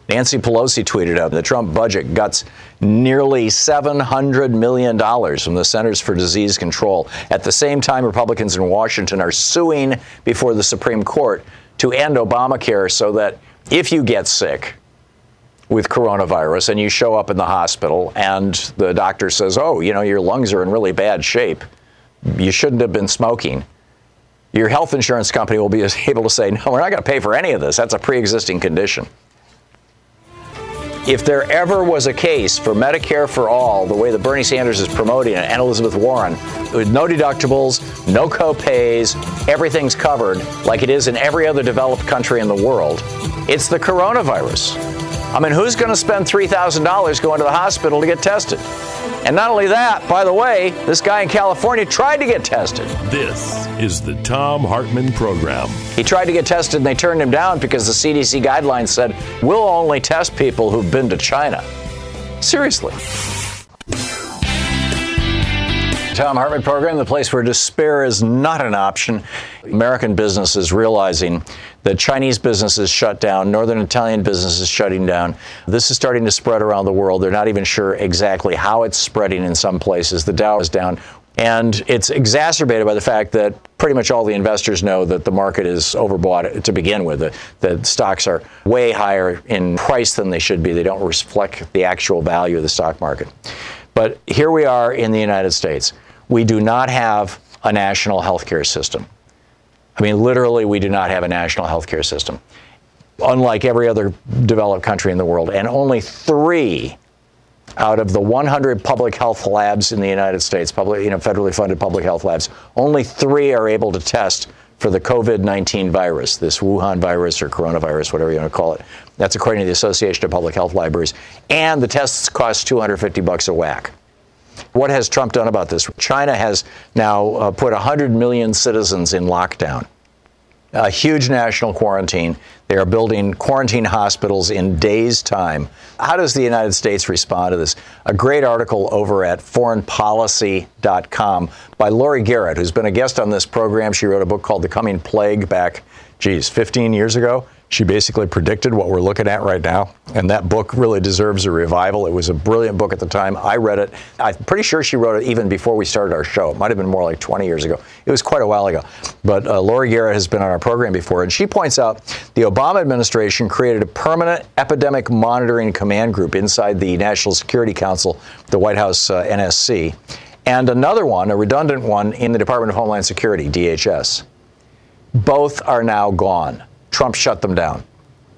Nancy Pelosi tweeted out the Trump budget guts nearly $700 million from the Centers for Disease Control. At the same time, Republicans in Washington are suing before the Supreme Court to end Obamacare so that if you get sick with coronavirus and you show up in the hospital and the doctor says, oh, you know, your lungs are in really bad shape, you shouldn't have been smoking. Your health insurance company will be [laughs] able to say, no, we're not going to pay for any of this. That's a pre existing condition. if there ever was a case for Medicare for all, the way that Bernie Sanders is promoting it, and Elizabeth Warren, with no deductibles, no co-pays, everything's covered, like it is in every other developed country in the world, it's the coronavirus. I mean, who's going to spend $3,000 going to the hospital to get tested? And not only that, by the way, this guy in California tried to get tested.
This is the Thom Hartmann Program.
He tried to get tested and they turned him down because the CDC guidelines said, we'll only test people who've been to China. Seriously. Thom Hartmann program, the place where despair is not an option. American business is realizing that Chinese businesses shut down, Northern Italian businesses shutting down. This is starting to spread around the world. They're not even sure exactly how it's spreading in some places. The Dow is down. And it's exacerbated by the fact that pretty much all the investors know that the market is overbought to begin with. The, the, stocks are way higher in price than they should be. They don't reflect the actual value of the stock market. But here we are in the United States. We do not have a national health care system. I mean, literally, we do not have a national health care system, unlike every other developed country in the world. And only three out of the 100 public health labs in the United States, public, you know, federally funded public health labs, only three are able to test for the COVID-19 virus, this Wuhan virus or coronavirus, whatever you want to call it. That's according to the Association of Public Health Laboratories. And the tests cost 250 bucks a whack. What has Trump done about this? China has now uh, put 100 million citizens in lockdown a huge national quarantine. They are building quarantine hospitals in days' time. How does the United States respond to this? A great article over at foreignpolicy.com by Laurie Garrett, who's been a guest on this program. She wrote a book called The Coming Plague back, geez, 15 years ago. She basically predicted what we're looking at right now. And that book really deserves a revival. It was a brilliant book at the time. I read it. I'm pretty sure she wrote it even before we started our show. It might have been more like 20 years ago. It was quite a while ago. But uh, Laurie Garrett has been on our program before, and she points out the Obama administration created a permanent epidemic monitoring command group inside the National Security Council, the White House uh, NSC, and another one, a redundant one, in the Department of Homeland Security, DHS. Both are now gone. Trump shut them down.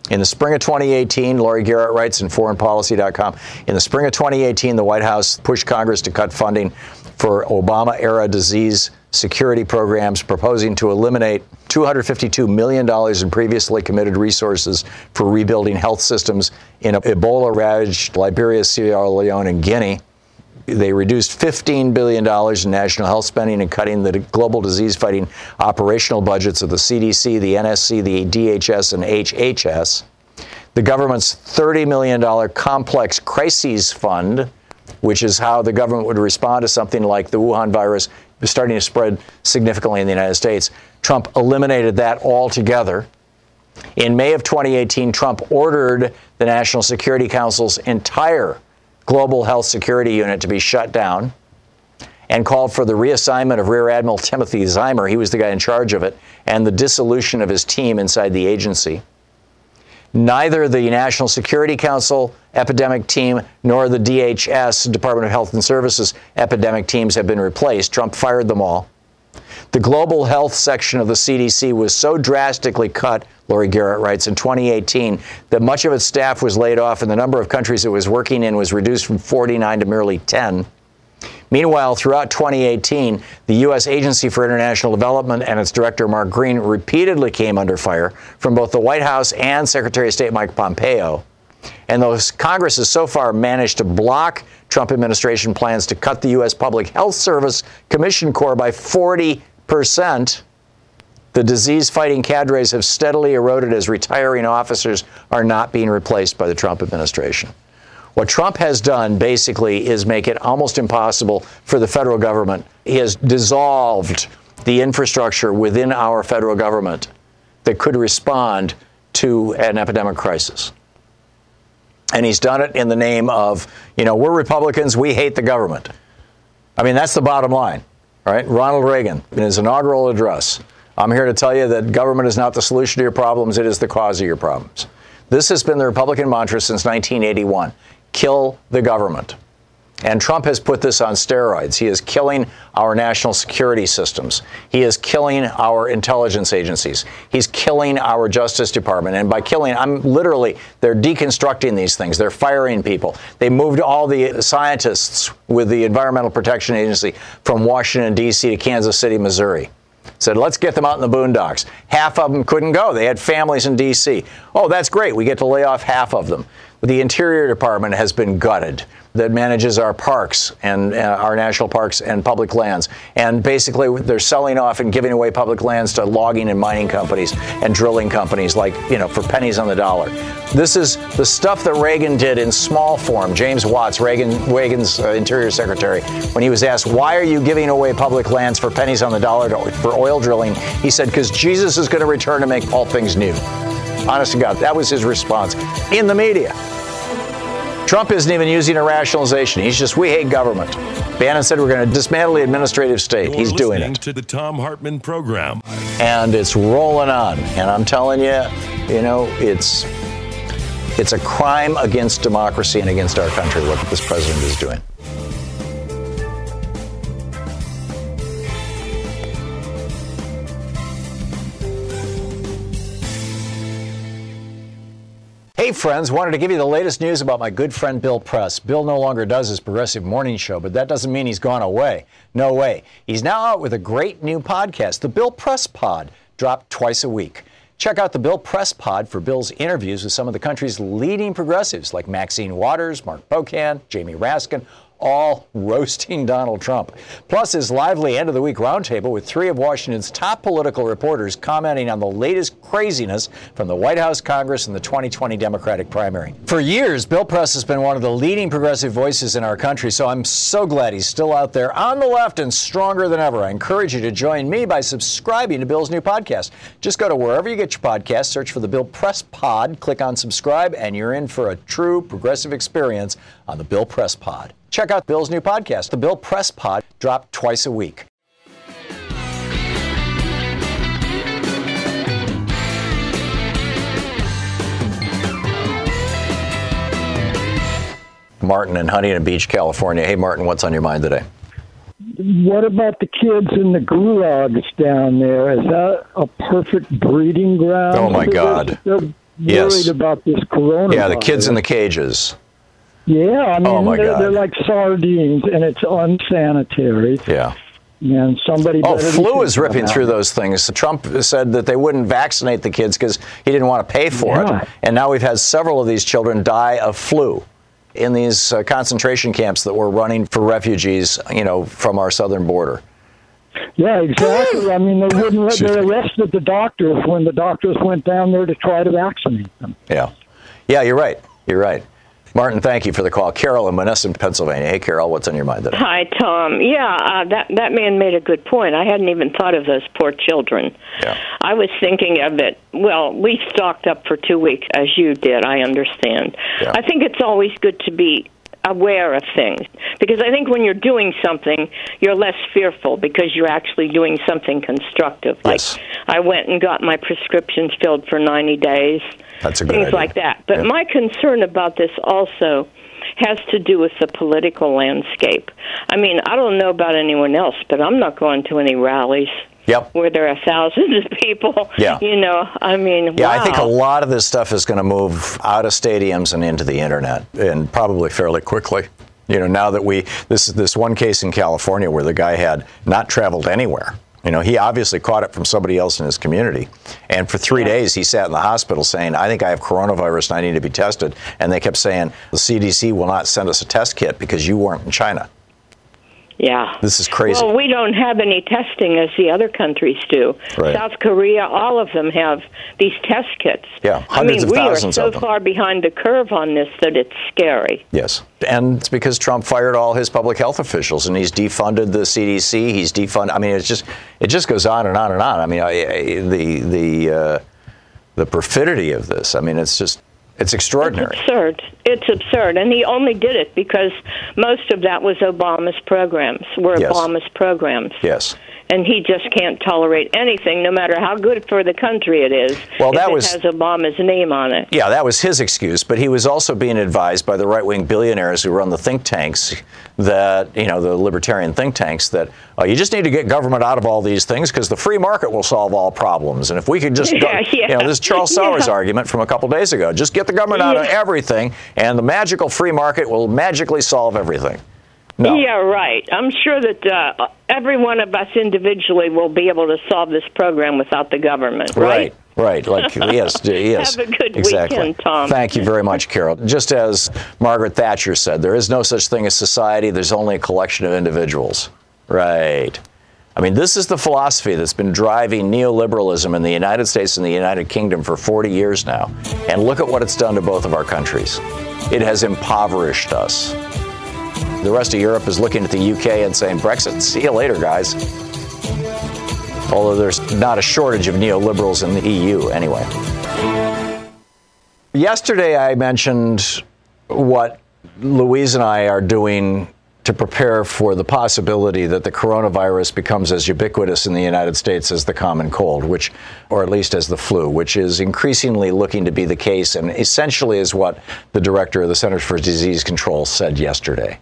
In the spring of 2018, Laurie Garrett writes in foreignpolicy.com, in the spring of 2018, the White House pushed Congress to cut funding for Obama era disease security programs, proposing to eliminate $252 million in previously committed resources for rebuilding health systems in Ebola ravaged Liberia, Sierra Leone, and Guinea. They reduced $15 billion in national health spending and cutting the global disease fighting operational budgets of the CDC, the NSC, the DHS, and HHS. The government's $30 million complex crises fund, which is how the government would respond to something like the Wuhan virus starting to spread significantly in the United States. Trump eliminated that altogether. In May of 2018, Trump ordered the National Security Council's entire Global Health Security Unit to be shut down and called for the reassignment of Rear Admiral Timothy Ziemer, he was the guy in charge of it, and the dissolution of his team inside the agency. Neither the National Security Council epidemic team nor the DHS, Department of Health and Services epidemic teams have been replaced. Trump fired them all. The global health section of the CDC was so drastically cut, Laurie Garrett writes, in 2018 that much of its staff was laid off and the number of countries it was working in was reduced from 49 to merely 10. Meanwhile, throughout 2018, the U.S. Agency for International Development and its director, Mark Green, repeatedly came under fire from both the White House and Secretary of State Mike Pompeo. And those Congress has so far managed to block Trump administration plans to cut the U.S. Public Health Service Commission Corps by 40 percent, the disease fighting cadres have steadily eroded as retiring officers are not being replaced by the Trump administration. What Trump has done basically is make it almost impossible for the federal government. He has dissolved the infrastructure within our federal government that could respond to an epidemic crisis. And he's done it in the name of, you know, we're Republicans, we hate the government. I mean, that's the bottom line right? Ronald Reagan, in his inaugural address, I'm here to tell you that government is not the solution to your problems, it is the cause of your problems. This has been the Republican mantra since 1981 kill the government. And Trump has put this on steroids. He is killing our national security systems. He is killing our intelligence agencies. He's killing our Justice Department. And by killing, I'm literally, they're deconstructing these things. They're firing people. They moved all the scientists with the Environmental Protection Agency from Washington, D.C. to Kansas City, Missouri. Said, let's get them out in the boondocks. Half of them couldn't go. They had families in D.C. Oh, that's great. We get to lay off half of them. The Interior Department has been gutted that manages our parks and uh, our national parks and public lands. And basically, they're selling off and giving away public lands to logging and mining companies and drilling companies, like, you know, for pennies on the dollar. This is the stuff that Reagan did in small form. James Watts, Reagan, Reagan's uh, Interior Secretary, when he was asked, why are you giving away public lands for pennies on the dollar to, for oil drilling? He said, because Jesus is going to return to make all things new. Honest to God, that was his response in the media. Trump isn't even using a rationalization. He's just, we hate government. Bannon said we're going to dismantle the administrative state.
You're
He's doing it.
to the Thom Hartmann program.
And it's rolling on. And I'm telling you, you know, it's it's a crime against democracy and against our country what this president is doing. Hey, friends, wanted to give you the latest news about my good friend Bill Press. Bill no longer does his progressive morning show, but that doesn't mean he's gone away. No way. He's now out with a great new podcast, the Bill Press Pod, dropped twice a week. Check out the Bill Press Pod for Bill's interviews with some of the country's leading progressives like Maxine Waters, Mark Pocan, Jamie Raskin, all roasting [laughs] Donald Trump. Plus, his lively end of the week roundtable with three of Washington's top political reporters commenting on the latest craziness from the White House, Congress, and the 2020 Democratic primary. For years, Bill Press has been one of the leading progressive voices in our country, so I'm so glad he's still out there on the left and stronger than ever. I encourage you to join me by subscribing to Bill's new podcast. Just go to wherever you get your podcasts, search for the Bill Press Pod, click on subscribe, and you're in for a true progressive experience on the Bill Press Pod. Check out Bill's new podcast, The Bill Press Pod, dropped twice a week. Martin in Huntington Beach, California. Hey, Martin, what's on your mind today?
What about the kids in the gulags down there? Is that a perfect breeding ground?
Oh, my God.
They're, they're
Yes.
worried about this coronavirus.
Yeah, the kids in the cages.
Yeah, I mean,
Oh,
they're, they're like sardines, and it's unsanitary.
Yeah.
And somebody.
Oh, flu is ripping through those things. Trump said that they wouldn't vaccinate the kids because he didn't want to pay for
Yeah.
it. And now we've had several of these children die of flu in these uh, concentration camps that we're running for refugees, you know, from our southern border.
Yeah, exactly. I mean, they wouldn't let. They arrested the doctors when the doctors went down there to try to vaccinate them.
Yeah. Yeah, you're right. You're right. Martin, thank you for the call. Carol in Monessen, Pennsylvania. Hey, Carol, what's on your mind today?
Hi, Thom. Yeah, uh, that that man made a good point. I hadn't even thought of those poor children.
Yeah.
I was thinking of it. Well, we stocked up for two weeks, as you did. I understand.
Yeah.
I think it's always good to be aware of things because I think when you're doing something, you're less fearful because you're actually doing something constructive. Like
Yes.
I went and got my prescriptions filled for 90 days.
That's a good
things
idea.
like that. But
Yeah.
my concern about this also has to do with the political landscape. I mean, I don't know about anyone else, but I'm not going to any rallies
Yep.
where there are thousands of people.
Yeah.
You know, I mean,
Yeah,
wow.
I think a lot of this stuff is going to move out of stadiums and into the internet, and probably fairly quickly. You know, now that we this this one case in California where the guy had not traveled anywhere. You know, he obviously caught it from somebody else in his community, and for three days he sat in the hospital saying, "I think I have coronavirus and I need to be tested." And they kept saying, "The CDC will not send us a test kit because you weren't in China."
Yeah.
This is crazy.
Well, we don't have any testing as the other countries do.
Right.
South Korea, all of them have these test kits.
Yeah,
I
hundreds
mean,
of
we are so far behind the curve on this that it's scary.
Yes. And it's because Trump fired all his public health officials and he's defunded the CDC. He's defunded. I mean, it's just it just goes on and on and on. I mean, I, I, the the uh, the perfidy of this. I mean, it's just it's extraordinary.
absurd. It's absurd, and he only did it because most of that was Obama's programs. Were
Yes.
Obama's programs,
Yes.
And he just can't tolerate anything, no matter how good for the country it is.
Well, that was
has Obama's name on it.
Yeah, that was his excuse, but he was also being advised by the right-wing billionaires who run the think tanks that you know the libertarian think tanks that oh, you just need to get government out of all these things because the free market will solve all problems. And if we could just,
Yeah, [laughs]
go,
yeah.
you know, this is Charles Sowers
Yeah.
argument from a couple days ago, just get the government out of everything, and the magical free market will magically solve everything. No.
Yeah, right. I'm sure that uh, every one of us individually will be able to solve this program without the government, right?
Right, right. Like [laughs] yes, yes.
Have a good
exactly.
weekend, Thom.
Thank you very much, Carol. Just as Margaret Thatcher said, there is no such thing as society. There's only a collection of individuals. Right. I mean, this is the philosophy that's been driving neoliberalism in the United States and the United Kingdom for 40 years now. And look at what it's done to both of our countries. It has impoverished us. The rest of Europe is looking at the UK and saying, Brexit, see you later, guys. Although there's not a shortage of neoliberals in the EU anyway. Yesterday, I mentioned what Louise and I are doing to prepare for the possibility that the coronavirus becomes as ubiquitous in the United States as the common cold, which, or at least as the flu, which is increasingly looking to be the case, and essentially is what the director of the Centers for Disease Control said yesterday.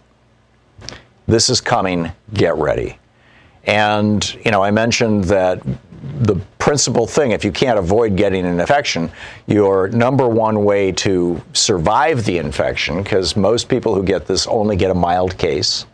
This is coming. Get ready. And, you know, I mentioned that the principal thing, if you can't avoid getting an infection, your number one way to survive the infection, because most people who get this only get a mild case.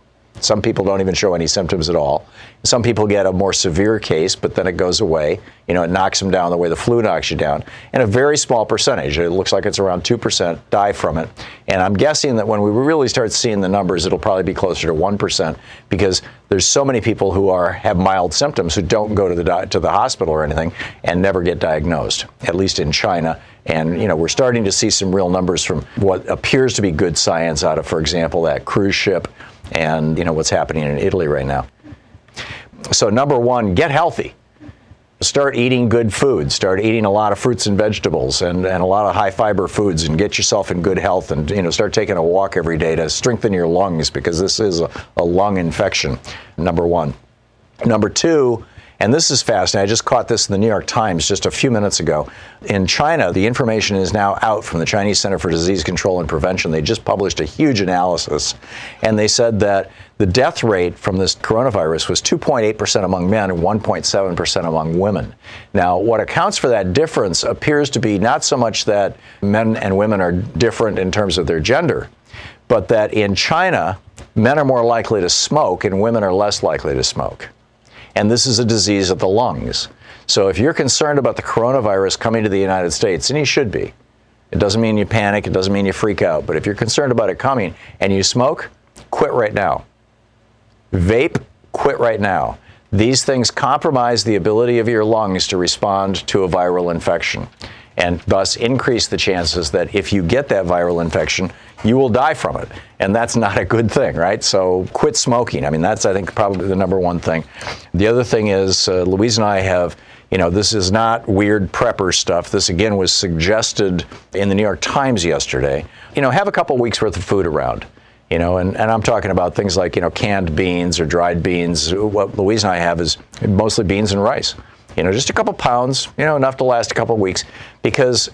Some people don't even show any symptoms at all. Some people get a more severe case, but then it goes away. You know, it knocks them down the way the flu knocks you down. And a very small percentage, it looks like it's around 2%, die from it. And I'm guessing that when we really start seeing the numbers, it'll probably be closer to 1% because there's so many people who are have mild symptoms who don't go to the to the hospital or anything and never get diagnosed, at least in China. And you know, we're starting to see some real numbers from what appears to be good science out of, for example, that cruise ship and you know what's happening in Italy right now. So number one, get healthy. Start eating good food. Start eating a lot of fruits and vegetables and, and a lot of high fiber foods and get yourself in good health and you know start taking a walk every day to strengthen your lungs because this is a, a lung infection. Number one. Number two, and this is fascinating. I just caught this in the New York Times just a few minutes ago. In China, the information is now out from the Chinese Center for Disease Control and Prevention. They just published a huge analysis, and they said that the death rate from this coronavirus was 2.8% among men and 1.7% among women. Now, what accounts for that difference appears to be not so much that men and women are different in terms of their gender, but that in China, men are more likely to smoke and women are less likely to smoke and this is a disease of the lungs. So if you're concerned about the coronavirus coming to the United States, and you should be, it doesn't mean you panic, it doesn't mean you freak out, but if you're concerned about it coming and you smoke, quit right now. Vape, quit right now. These things compromise the ability of your lungs to respond to a viral infection and thus increase the chances that if you get that viral infection, you will die from it. And that's not a good thing, right? So quit smoking. I mean, that's, I think, probably the number one thing. The other thing is, uh, Louise and I have, you know, this is not weird prepper stuff. This, again, was suggested in the New York Times yesterday. You know, have a couple weeks worth of food around. You know, and, and I'm talking about things like, you know, canned beans or dried beans. What Louise and I have is mostly beans and rice. You know, just a couple pounds, you know, enough to last a couple weeks because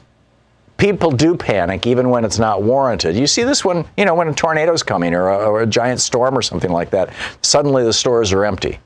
people do panic even when it's not warranted. You see this when, you know, when a tornado's coming or a, or a giant storm or something like that. Suddenly the stores are empty.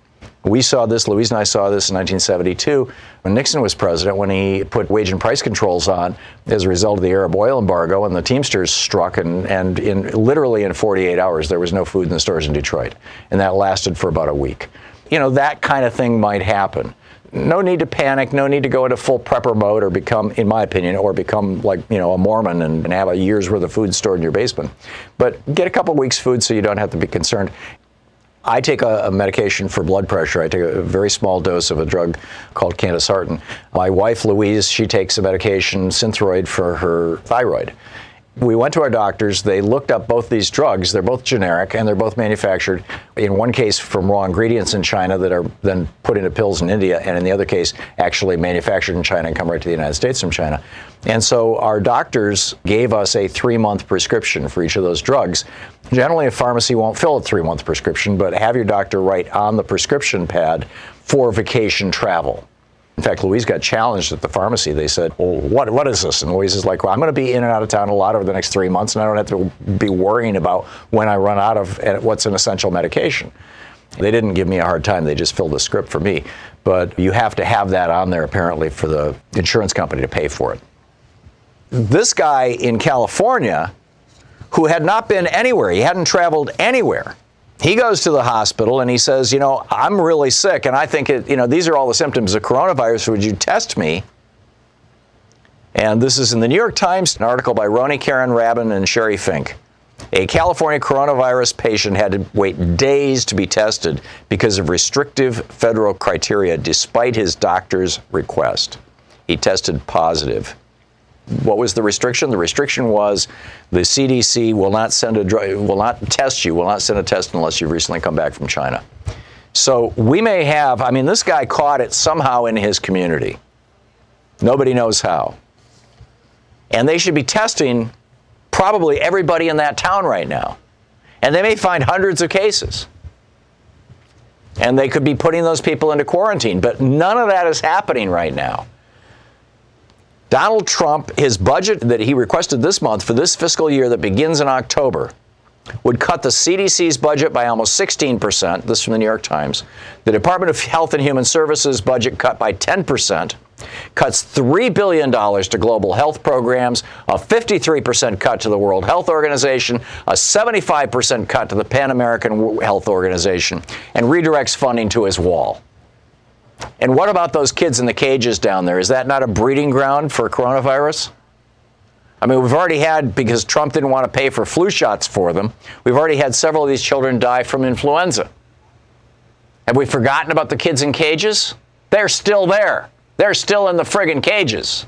We saw this, Louise and I saw this in 1972 when Nixon was president, when he put wage and price controls on as a result of the Arab oil embargo, and the Teamsters struck, and, and in literally in 48 hours, there was no food in the stores in Detroit. And that lasted for about a week. You know, that kind of thing might happen no need to panic, no need to go into full prepper mode or become, in my opinion, or become like, you know, a Mormon and, and have a year's worth of food stored in your basement. But get a couple weeks' food so you don't have to be concerned. I take a, a, medication for blood pressure. I take a, very small dose of a drug called candesartan. My wife, Louise, she takes a medication, Synthroid, for her thyroid. We went to our doctors. They looked up both these drugs. They're both generic and they're both manufactured, in one case, from raw ingredients in China that are then put into pills in India, and in the other case, actually manufactured in China and come right to the United States from China. And so our doctors gave us a three month prescription for each of those drugs. Generally, a pharmacy won't fill a three month prescription, but have your doctor write on the prescription pad for vacation travel. In fact, Louise got challenged at the pharmacy. They said, well, what, what is this? And Louise is like, well, I'm going to be in and out of town a lot over the next three months, and I don't have to be worrying about when I run out of eh, what's an essential medication. They didn't give me a hard time. They just filled the script for me. But you have to have that on there, apparently, for the insurance company to pay for it. This guy in California, who had not been anywhere, he hadn't traveled anywhere, he goes to the hospital and he says, You know, I'm really sick and I think, it, you know, these are all the symptoms of coronavirus. Would you test me? And this is in the New York Times, an article by Roni Caryn Rabin and Sheri Fink. A California coronavirus patient had to wait days to be tested because of restrictive federal criteria despite his doctor's request. He tested positive what was the restriction? The restriction was the CDC will not send a drug, will not test you, will not send a test unless you've recently come back from China. So we may have, I mean, this guy caught it somehow in his community. Nobody knows how. And they should be testing probably everybody in that town right now. And they may find hundreds of cases. And they could be putting those people into quarantine. But none of that is happening right now. Donald Trump, his budget that he requested this month for this fiscal year that begins in October, would cut the CDC's budget by almost 16%. This from the New York Times. The Department of Health and Human Services budget cut by 10%. Cuts $3 billion to global health programs, a 53% cut to the World Health Organization, a 75% cut to the Pan American Health Organization, and redirects funding to his wall. And what about those kids in the cages down there? Is that not a breeding ground for coronavirus? I mean, we've already had, because Trump didn't want to pay for flu shots for them, we've already had several of these children die from influenza. Have we forgotten about the kids in cages? They're still there. They're still in the friggin' cages.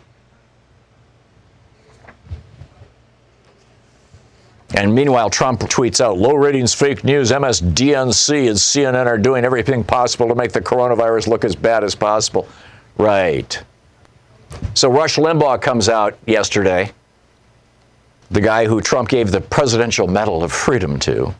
And meanwhile, Trump tweets out low ratings, fake news. MSDNC and CNN are doing everything possible to make the coronavirus look as bad as possible. Right. So Rush Limbaugh comes out yesterday, the guy who Trump gave the Presidential Medal of Freedom to,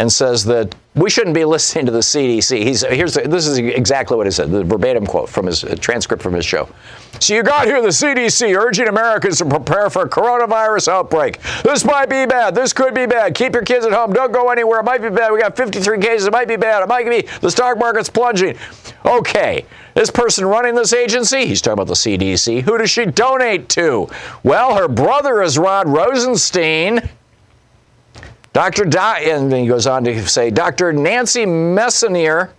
and says that we shouldn't be listening to the CDC. He's, here's this is exactly what he said, the verbatim quote from his transcript from his show. So you got here the CDC urging Americans to prepare for a coronavirus outbreak. This might be bad. This could be bad. Keep your kids at home. Don't go anywhere. It might be bad. We got 53 cases. It might be bad. It might be the stock market's plunging. Okay. This person running this agency, he's talking about the CDC. Who does she donate to? Well, her brother is Rod Rosenstein. Dr. Di- and then he goes on to say, Dr. Nancy Messonnier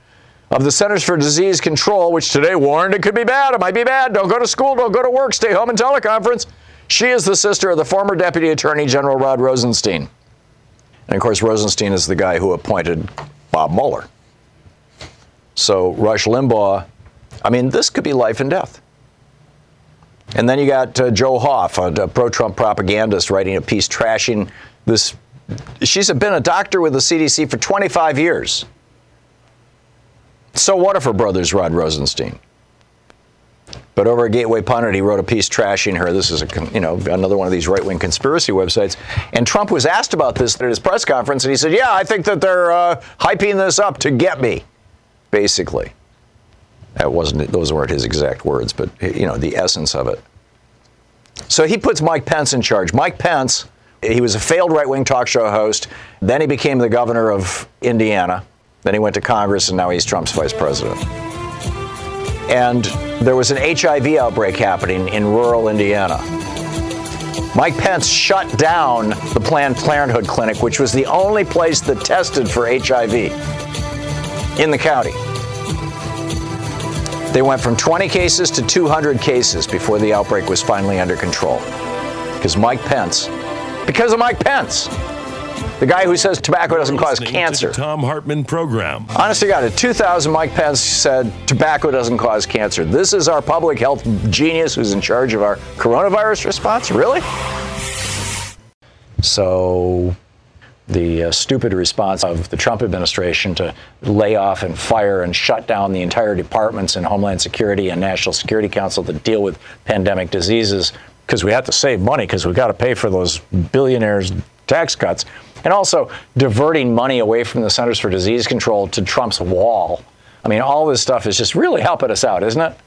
of the Centers for Disease Control, which today warned it could be bad. It might be bad. Don't go to school. Don't go to work. Stay home and teleconference. She is the sister of the former Deputy Attorney General Rod Rosenstein. And of course, Rosenstein is the guy who appointed Bob Mueller. So, Rush Limbaugh, I mean, this could be life and death. And then you got uh, Joe Hoft, a, a pro Trump propagandist, writing a piece trashing this She's been a doctor with the CDC for 25 years. So what if her brother's Rod Rosenstein? But over at Gateway Pundit, he wrote a piece trashing her. This is a, you know, another one of these right-wing conspiracy websites. And Trump was asked about this at his press conference, and he said, "Yeah, I think that they're uh, hyping this up to get me." Basically, that wasn't; those weren't his exact words, but you know, the essence of it. So he puts Mike Pence in charge. Mike Pence he was a failed right wing talk show host. Then he became the governor of Indiana. Then he went to Congress, and now he's Trump's vice president. And there was an HIV outbreak happening in rural Indiana. Mike Pence shut down the Planned Parenthood clinic, which was the only place that tested for HIV in the county. They went from 20 cases to 200 cases before the outbreak was finally under control. Because Mike Pence because of Mike Pence. The guy who says tobacco doesn't cause cancer.
Thom Hartmann program.
Honest to God, in 2000, Mike Pence said tobacco doesn't cause cancer. This is our public health genius who's in charge of our coronavirus response? Really? So the uh, stupid response of the Trump administration to lay off and fire and shut down the entire departments in Homeland Security and National Security Council that deal with pandemic diseases because we have to save money because we've got to pay for those billionaires' tax cuts. And also diverting money away from the Centers for Disease Control to Trump's wall. I mean, all this stuff is just really helping us out, isn't it?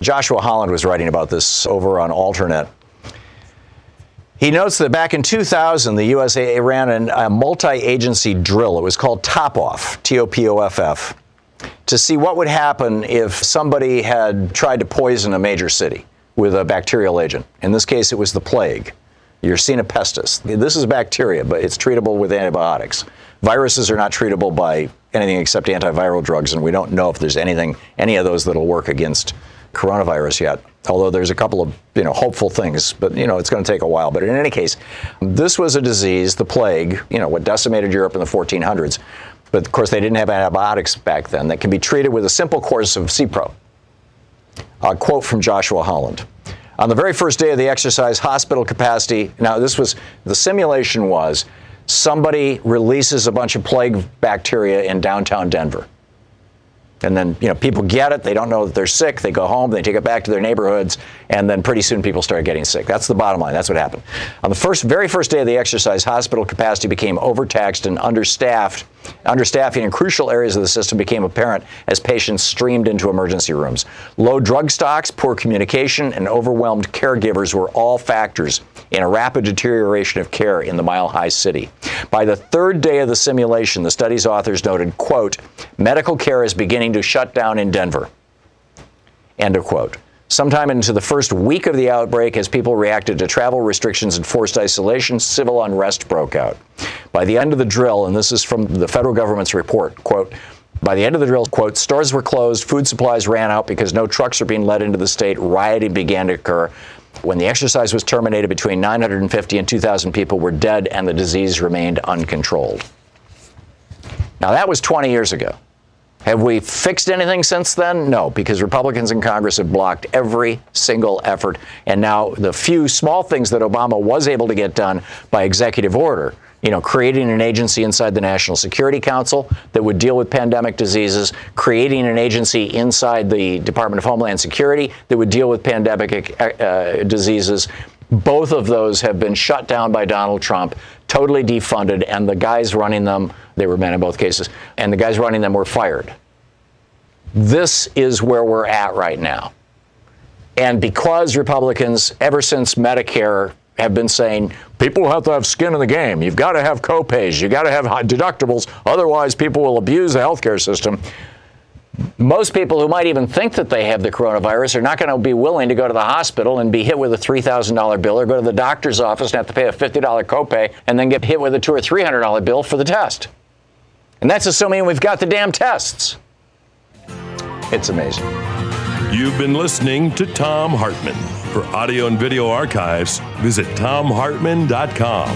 Joshua Holland was writing about this over on Alternet. He notes that back in 2000, the USA ran an, a multi agency drill. It was called Top Off, T O P O F F, to see what would happen if somebody had tried to poison a major city with a bacterial agent. In this case, it was the plague. Yersinia pestis. This is bacteria, but it's treatable with antibiotics. Viruses are not treatable by anything except antiviral drugs, and we don't know if there's anything, any of those that'll work against coronavirus yet. Although there's a couple of you know hopeful things, but you know it's going to take a while. But in any case, this was a disease, the plague, you know what decimated Europe in the 1400s. But of course, they didn't have antibiotics back then that can be treated with a simple course of Cipro. A quote from Joshua Holland. On the very first day of the exercise, hospital capacity. Now, this was the simulation was somebody releases a bunch of plague bacteria in downtown Denver. And then, you know, people get it. They don't know that they're sick. They go home. They take it back to their neighborhoods. And then pretty soon people start getting sick. That's the bottom line. That's what happened. On the first, very first day of the exercise, hospital capacity became overtaxed and understaffed. Understaffing in crucial areas of the system became apparent as patients streamed into emergency rooms. Low drug stocks, poor communication, and overwhelmed caregivers were all factors in a rapid deterioration of care in the Mile High City. By the third day of the simulation, the study's authors noted, quote, medical care is beginning to shut down in Denver. End of quote. Sometime into the first week of the outbreak, as people reacted to travel restrictions and forced isolation, civil unrest broke out. By the end of the drill, and this is from the federal government's report, quote, by the end of the drill, quote, stores were closed, food supplies ran out because no trucks were being let into the state, rioting began to occur. When the exercise was terminated, between 950 and 2,000 people were dead, and the disease remained uncontrolled. Now, that was 20 years ago. Have we fixed anything since then? No, because Republicans in Congress have blocked every single effort. And now the few small things that Obama was able to get done by executive order, you know, creating an agency inside the National Security Council that would deal with pandemic diseases, creating an agency inside the Department of Homeland Security that would deal with pandemic uh, diseases. Both of those have been shut down by Donald Trump, totally defunded, and the guys running them, they were men in both cases, and the guys running them were fired. This is where we're at right now. And because Republicans, ever since Medicare, have been saying people have to have skin in the game. You've got to have copays. You've got to have deductibles. Otherwise, people will abuse the healthcare system. Most people who might even think that they have the coronavirus are not going to be willing to go to the hospital and be hit with a $3,000 bill or go to the doctor's office and have to pay a $50 copay and then get hit with a two or $300 bill for the test. And that's assuming we've got the damn tests. It's amazing.
You've been listening to Thom Hartmann. For audio and video archives, visit thomhartmann.com.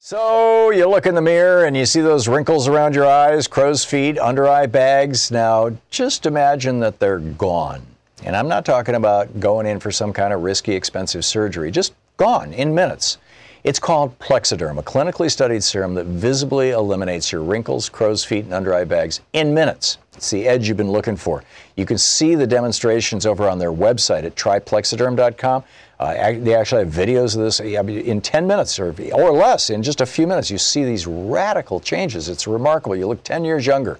So you look in the mirror and you see those wrinkles around your eyes, crow's feet, under eye bags. Now just imagine that they're gone. And I'm not talking about going in for some kind of risky, expensive surgery, just gone in minutes. It's called Plexaderm, a clinically studied serum that visibly eliminates your wrinkles, crow's feet, and under eye bags in minutes. It's the edge you've been looking for. You can see the demonstrations over on their website at tryplexaderm.com. Uh, they actually have videos of this in 10 minutes or, or less. In just a few minutes, you see these radical changes. It's remarkable. You look 10 years younger.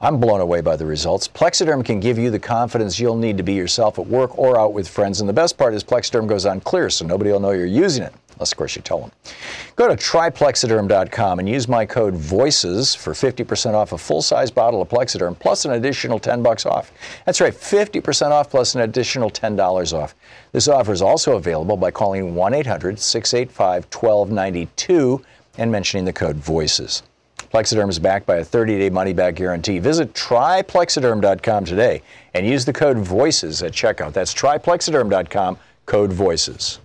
I'm blown away by the results. Plexaderm can give you the confidence you'll need to be yourself at work or out with friends. And the best part is Plexaderm goes on clear, so nobody will know you're using it unless, of course, you tell them. Go to tryplexaderm.com and use my code VOICES for 50% off a full size bottle of Plexaderm plus an additional 10 bucks off. That's right, 50% off plus an additional $10 off. This offer is also available by calling 1 800 685 1292 and mentioning the code VOICES. Plexaderm is backed by a 30-day money-back guarantee. Visit tryplexaderm.com today and use the code VOICES at checkout. That's tryplexaderm.com, code VOICES.